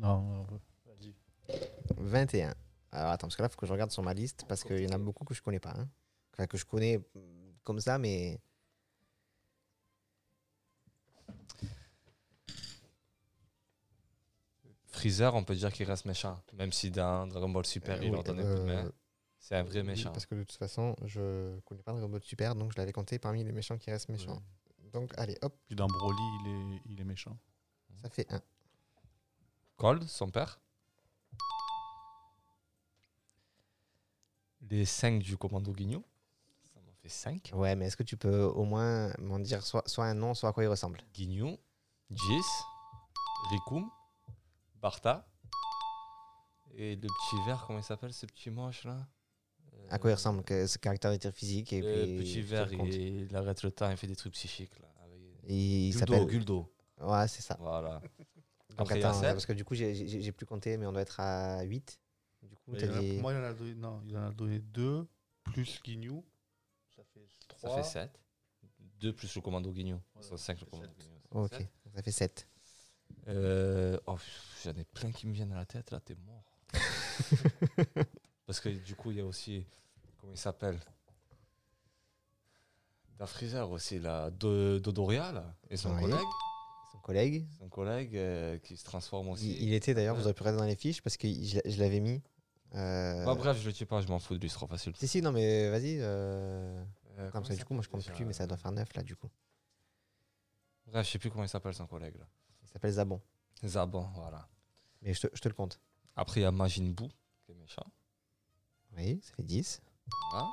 Non, euh, vas-y. 21. Alors attends, parce que là, il faut que je regarde sur ma liste parce qu'il y en a beaucoup que je connais pas. hein. Enfin, que je connais mm, comme ça, mais. Freezer, on peut dire qu'il reste méchant. Même si dans Dragon Ball Super, Euh, il oui, leur donne un coup de main. euh, C'est un vrai oui, méchant. Parce que de toute façon, je connais pas Dragon Ball Super, donc je l'avais compté parmi les méchants qui restent méchants. Donc, allez, hop, Puis dans Broly, il est, il est méchant. ça fait 1. Cold, son père. Les 5 du commando Guignol. Ça m'en fait 5. Ouais, mais est-ce que tu peux au moins m'en dire soit, soit un nom, soit à quoi il ressemble? Guignou, Jis, Rikum, Barta. Et le petit vert, comment il s'appelle ce petit moche là? À quoi il ressemble? Que ce caractère de tir physique et Le puis petit vert, il, il arrête le temps, il fait des trucs psychiques là. avec- Il, Guldo, s'appelle. Guldo. Ouais, c'est ça. Voilà. Donc Après, attends, parce que du coup, j'ai- plus compté, mais on doit être à 8. Du coup, Mais t'as il en a- dit. Moi, il en a donné, non, il en a donné deux, plus Guignou. Ça fait Ça 3. fait 7. 2 plus le commando Guignou. Ouais, Ça 5 ça le fait commando sept. Guignou. ça Ok, sept. donc ça fait 7. Euh, oh, J'en ai plein qui me viennent à la tête, là, t'es mort. Parce que du coup, il y a aussi. Comment il s'appelle? Dans Freezer aussi, là. Do- Dodoria, là. Et son Oui. collègue. Collègue. Son collègue euh, qui se transforme aussi. Il, il était d'ailleurs, vous Ouais. aurez pu regarder dans les fiches parce que je, l'a- je l'avais mis. Euh, Bah, bref, je le tue pas, je m'en fous de lui, c'est trop facile. Si, si, non, mais vas-y. Euh... Euh, Comme ça, du coup, moi je compte plus, mais ça doit faire 9 là, du coup. Bref, je sais plus comment il s'appelle son collègue, là. Il s'appelle Zabon. Zaban, voilà. Mais je te, je te le compte. Après, il y a Majin Buu, qui est méchant. Oui, ça fait 10. Voilà.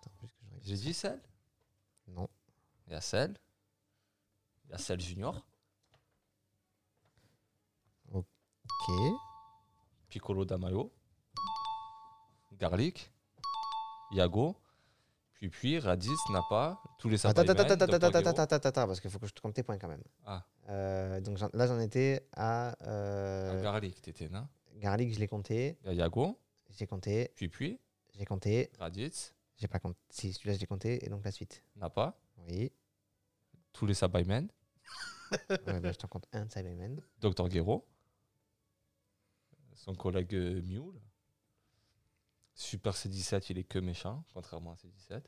Attends, juste que je regarde. J'ai dit Cell? Non. Il y a Cell. Il y a Cell Junior. Ok. Piccolo Damayo, Garlic, Yago, puis puis Radis, Nappa, tous les Attends, attends, attends, attends, attends, attends, attends, parce qu'il faut que je te compte tes points quand même. Ah, Euh, donc là, j'en étais à. euh, à Garlic, t'étais, non? Garlic, je l'ai compté. Yago, J'ai compté. puis puis J'ai compté. Radis, J'ai pas compté. Si, celui-là, je l'ai compté. Et donc la suite. Nappa, Oui. tous les Sabaymen, Ouais, bah, je t'en compte un de Cyberman. Dr. Gero, son collègue euh, Mew. là. Super C17, il est que méchant, contrairement à C17.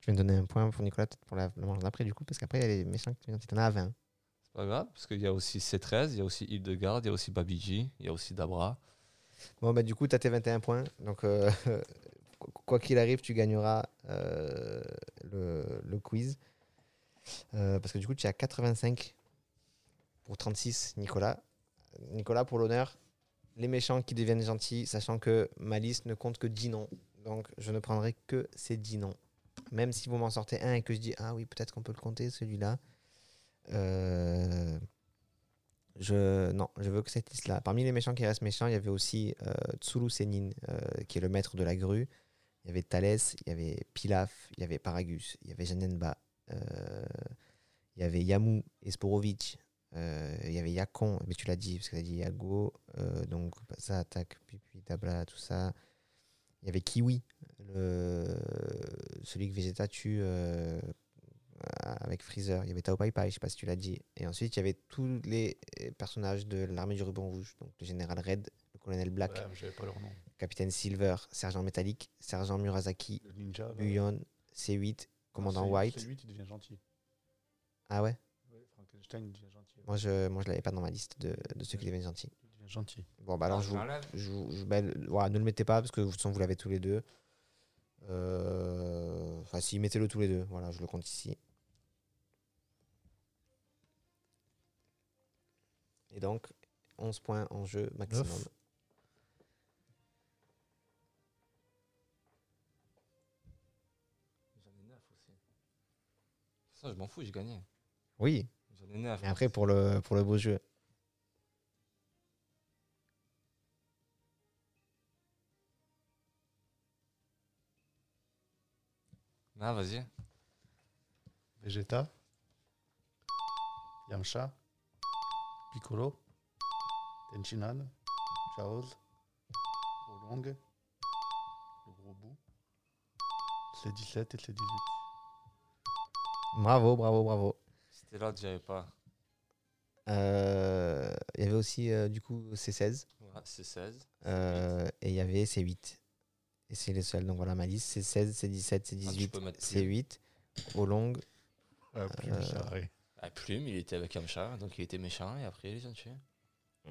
Tu viens de donner un point pour Nicolas, peut-être pour la, la manche d'après, du coup, parce qu'après, il y a les méchants qui tu en as à 20. C'est pas grave, parce qu'il y a aussi C13, il y a aussi Hildegarde, il y a aussi Babiji, il y a aussi Dabra. Bon, bah, du coup, tu as tes 21 points. Donc, euh, quoi qu'il arrive, tu gagneras euh, le, le quiz. Euh, parce que du coup, tu à 85 pour 36, Nicolas. Nicolas, pour l'honneur, les méchants qui deviennent gentils, sachant que ma liste ne compte que 10 noms. Donc je ne prendrai que ces 10 noms. Même si vous m'en sortez un et que je dis ah oui, peut-être qu'on peut le compter celui-là. Euh, je, non, je veux que cette liste-là. Parmi les méchants qui restent méchants, il y avait aussi euh, Tsulu Senin, euh, qui est le maître de la grue. Il y avait Thalès, il y avait Pilaf, il y avait Paragus, il y avait Janenba, euh, il y avait Yamu Esporovic, euh, il y avait Yakon, mais tu l'as dit, parce que tu as dit Yago, euh, donc ça attaque, puis, puis Tabla, tout ça. Il y avait Kiwi, le, celui que Vegeta tue euh, avec Freezer. Il y avait Tao Pai Pai, je sais pas si tu l'as dit. Et ensuite, il y avait tous les personnages de l'armée du ruban rouge, donc le général Red, le colonel Black, Ouais, mais j'avais pas leur nom. capitaine Silver, sergent Métallique, sergent Murasaki, Le ninja. là. Buyon, C8, commandant C'est- White. C'est lui qui devient gentil. Ah ouais? Devient gentil. Moi, je moi, je l'avais pas dans ma liste de, de ceux qui deviennent gentils. Il devient gentil. Bon, bah alors, Ah, je vous, je, vous- je- bah, le- voilà, ne le mettez pas parce que de toute façon, vous l'avez tous les deux. Euh, Enfin, si, mettez-le tous les deux. Voilà, je le compte ici. Et donc, 11 points en jeu maximum. Neuf. J'en ai 9 aussi. Ça, je m'en fous, j'ai gagné. Oui, 9. mais après, pour le, pour le beau jeu. Ah, vas-y. Vegeta. Yamcha. Piccolo. Tenchinan. Chaoz. Oolong. Le gros bout. C'est 17 et c'est 18. Bravo, bravo, bravo. C'était là que j'avais pas. Euh, Il y avait aussi, euh, du coup, C16. Voilà, c'est 16. euh, et il y avait C8. Et c'est les seuls. Donc voilà, ma liste, c'est 16, c'est 17, c'est Ah, tu 18, peux mettre c'est plus. 8. Au long, Ah, ouais. Ah, Plume, il était avec Yamcha, donc il était méchant et après il est gentil.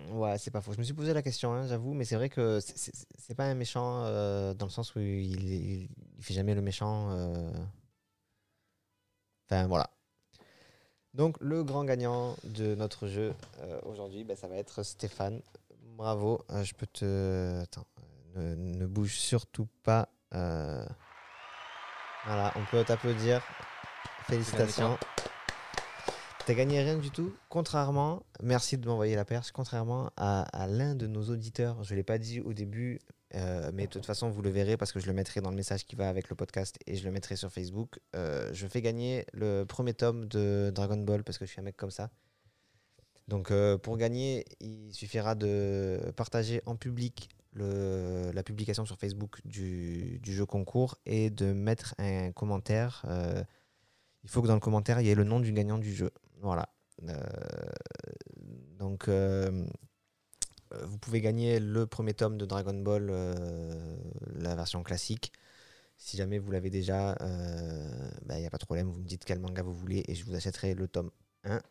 Ouais, c'est pas faux. Je me suis posé la question, hein, j'avoue, mais c'est vrai que c'est- c'est c'est pas un méchant euh, dans le sens où il, il, il fait jamais le méchant. euh. Enfin, voilà. Donc, le grand gagnant de notre jeu euh, aujourd'hui, bah, ça va être Stéphane. Bravo. Euh, je peux te. Attends, euh, ne, ne bouge surtout pas. euh. Voilà, on peut t'applaudir. Félicitations. T'as gagné rien du tout, contrairement, merci de m'envoyer la perche, contrairement à, à l'un de nos auditeurs, je ne l'ai pas dit au début, euh, mais de toute façon vous le verrez parce que je le mettrai dans le message qui va avec le podcast et je le mettrai sur Facebook. Euh, je fais gagner le premier tome de Dragon Ball parce que je suis un mec comme ça. Donc euh, pour gagner, il suffira de partager en public le- la publication sur Facebook du, du jeu concours et de mettre un commentaire. il faut que dans le commentaire, il y ait le nom du gagnant du jeu. Voilà. Donc, vous pouvez gagner le premier tome de Dragon Ball, euh, la version classique. Si jamais vous l'avez déjà, il n'y a pas de problème. Vous me dites quel manga vous voulez et je vous achèterai le tome 1.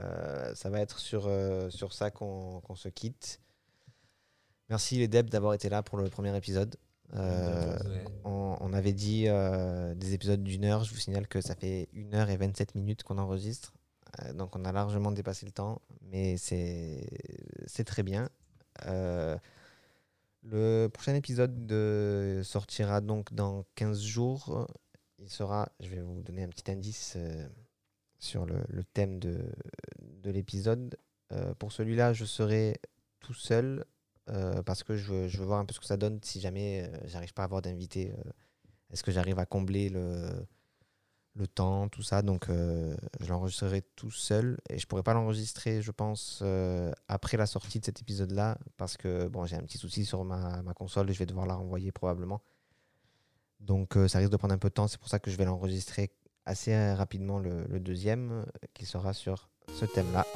Euh, ça va être sur, euh, sur ça qu'on se quitte. Merci les Deb d'avoir été là pour le premier épisode. Euh, Ouais. on, on avait dit euh, des épisodes d'une heure. Je vous signale que ça fait 1 heure et 27 minutes qu'on enregistre. Euh, donc on a largement dépassé le temps, mais c'est très bien. Euh, le prochain épisode de- sortira donc dans 15 jours. Il sera, je vais vous donner un petit indice euh, sur le, thème de, de l'épisode. Pour celui-là, je serai tout seul parce que je veux, je veux voir un peu ce que ça donne si jamais j'arrive pas à avoir d'invité. Est-ce que j'arrive à combler le, le temps, tout ça Donc euh, je l'enregistrerai tout seul et je pourrais pas l'enregistrer, je pense, euh, après la sortie de cet épisode-là parce que bon, j'ai un petit souci sur ma, console et je vais devoir la renvoyer probablement. Donc euh, ça risque de prendre un peu de temps, c'est pour ça que je vais l'enregistrer assez rapidement le, deuxième qui sera sur ce thème-là.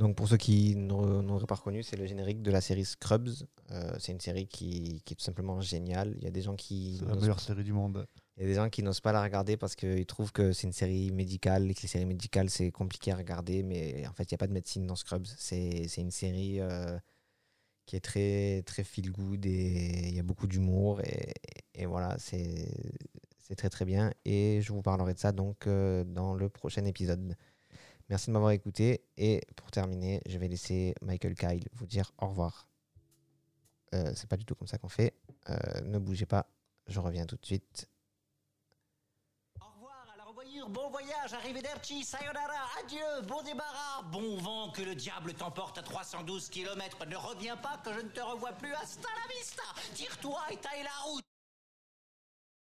Donc pour ceux qui n'auraient pas reconnu, c'est le générique de la série Scrubs. Euh, c'est une série qui, qui est tout simplement géniale. Il y a des gens qui C'est la meilleure série du monde. il y a des gens qui n'osent pas la regarder parce qu'ils trouvent que c'est une série médicale et que les séries médicales c'est compliqué à regarder, mais en fait il n'y a pas de médecine dans Scrubs. C'est une série euh, qui est très, très feel good et il y a beaucoup d'humour et, et voilà, c'est C'est très très bien et je vous parlerai de ça donc euh, dans le prochain épisode. Merci de m'avoir écouté et pour terminer, je vais laisser Michael Kyle vous dire au revoir. Euh, c'est pas du tout comme ça qu'on fait. Euh, ne bougez pas, je reviens tout de suite. Au revoir, à la bon voyage, arrivederci, sayonara, adieu, bon débarras, bon vent, que le diable t'emporte à 312 km. Ne reviens pas que je ne te revois plus, hasta la vista, tire-toi et taille la route.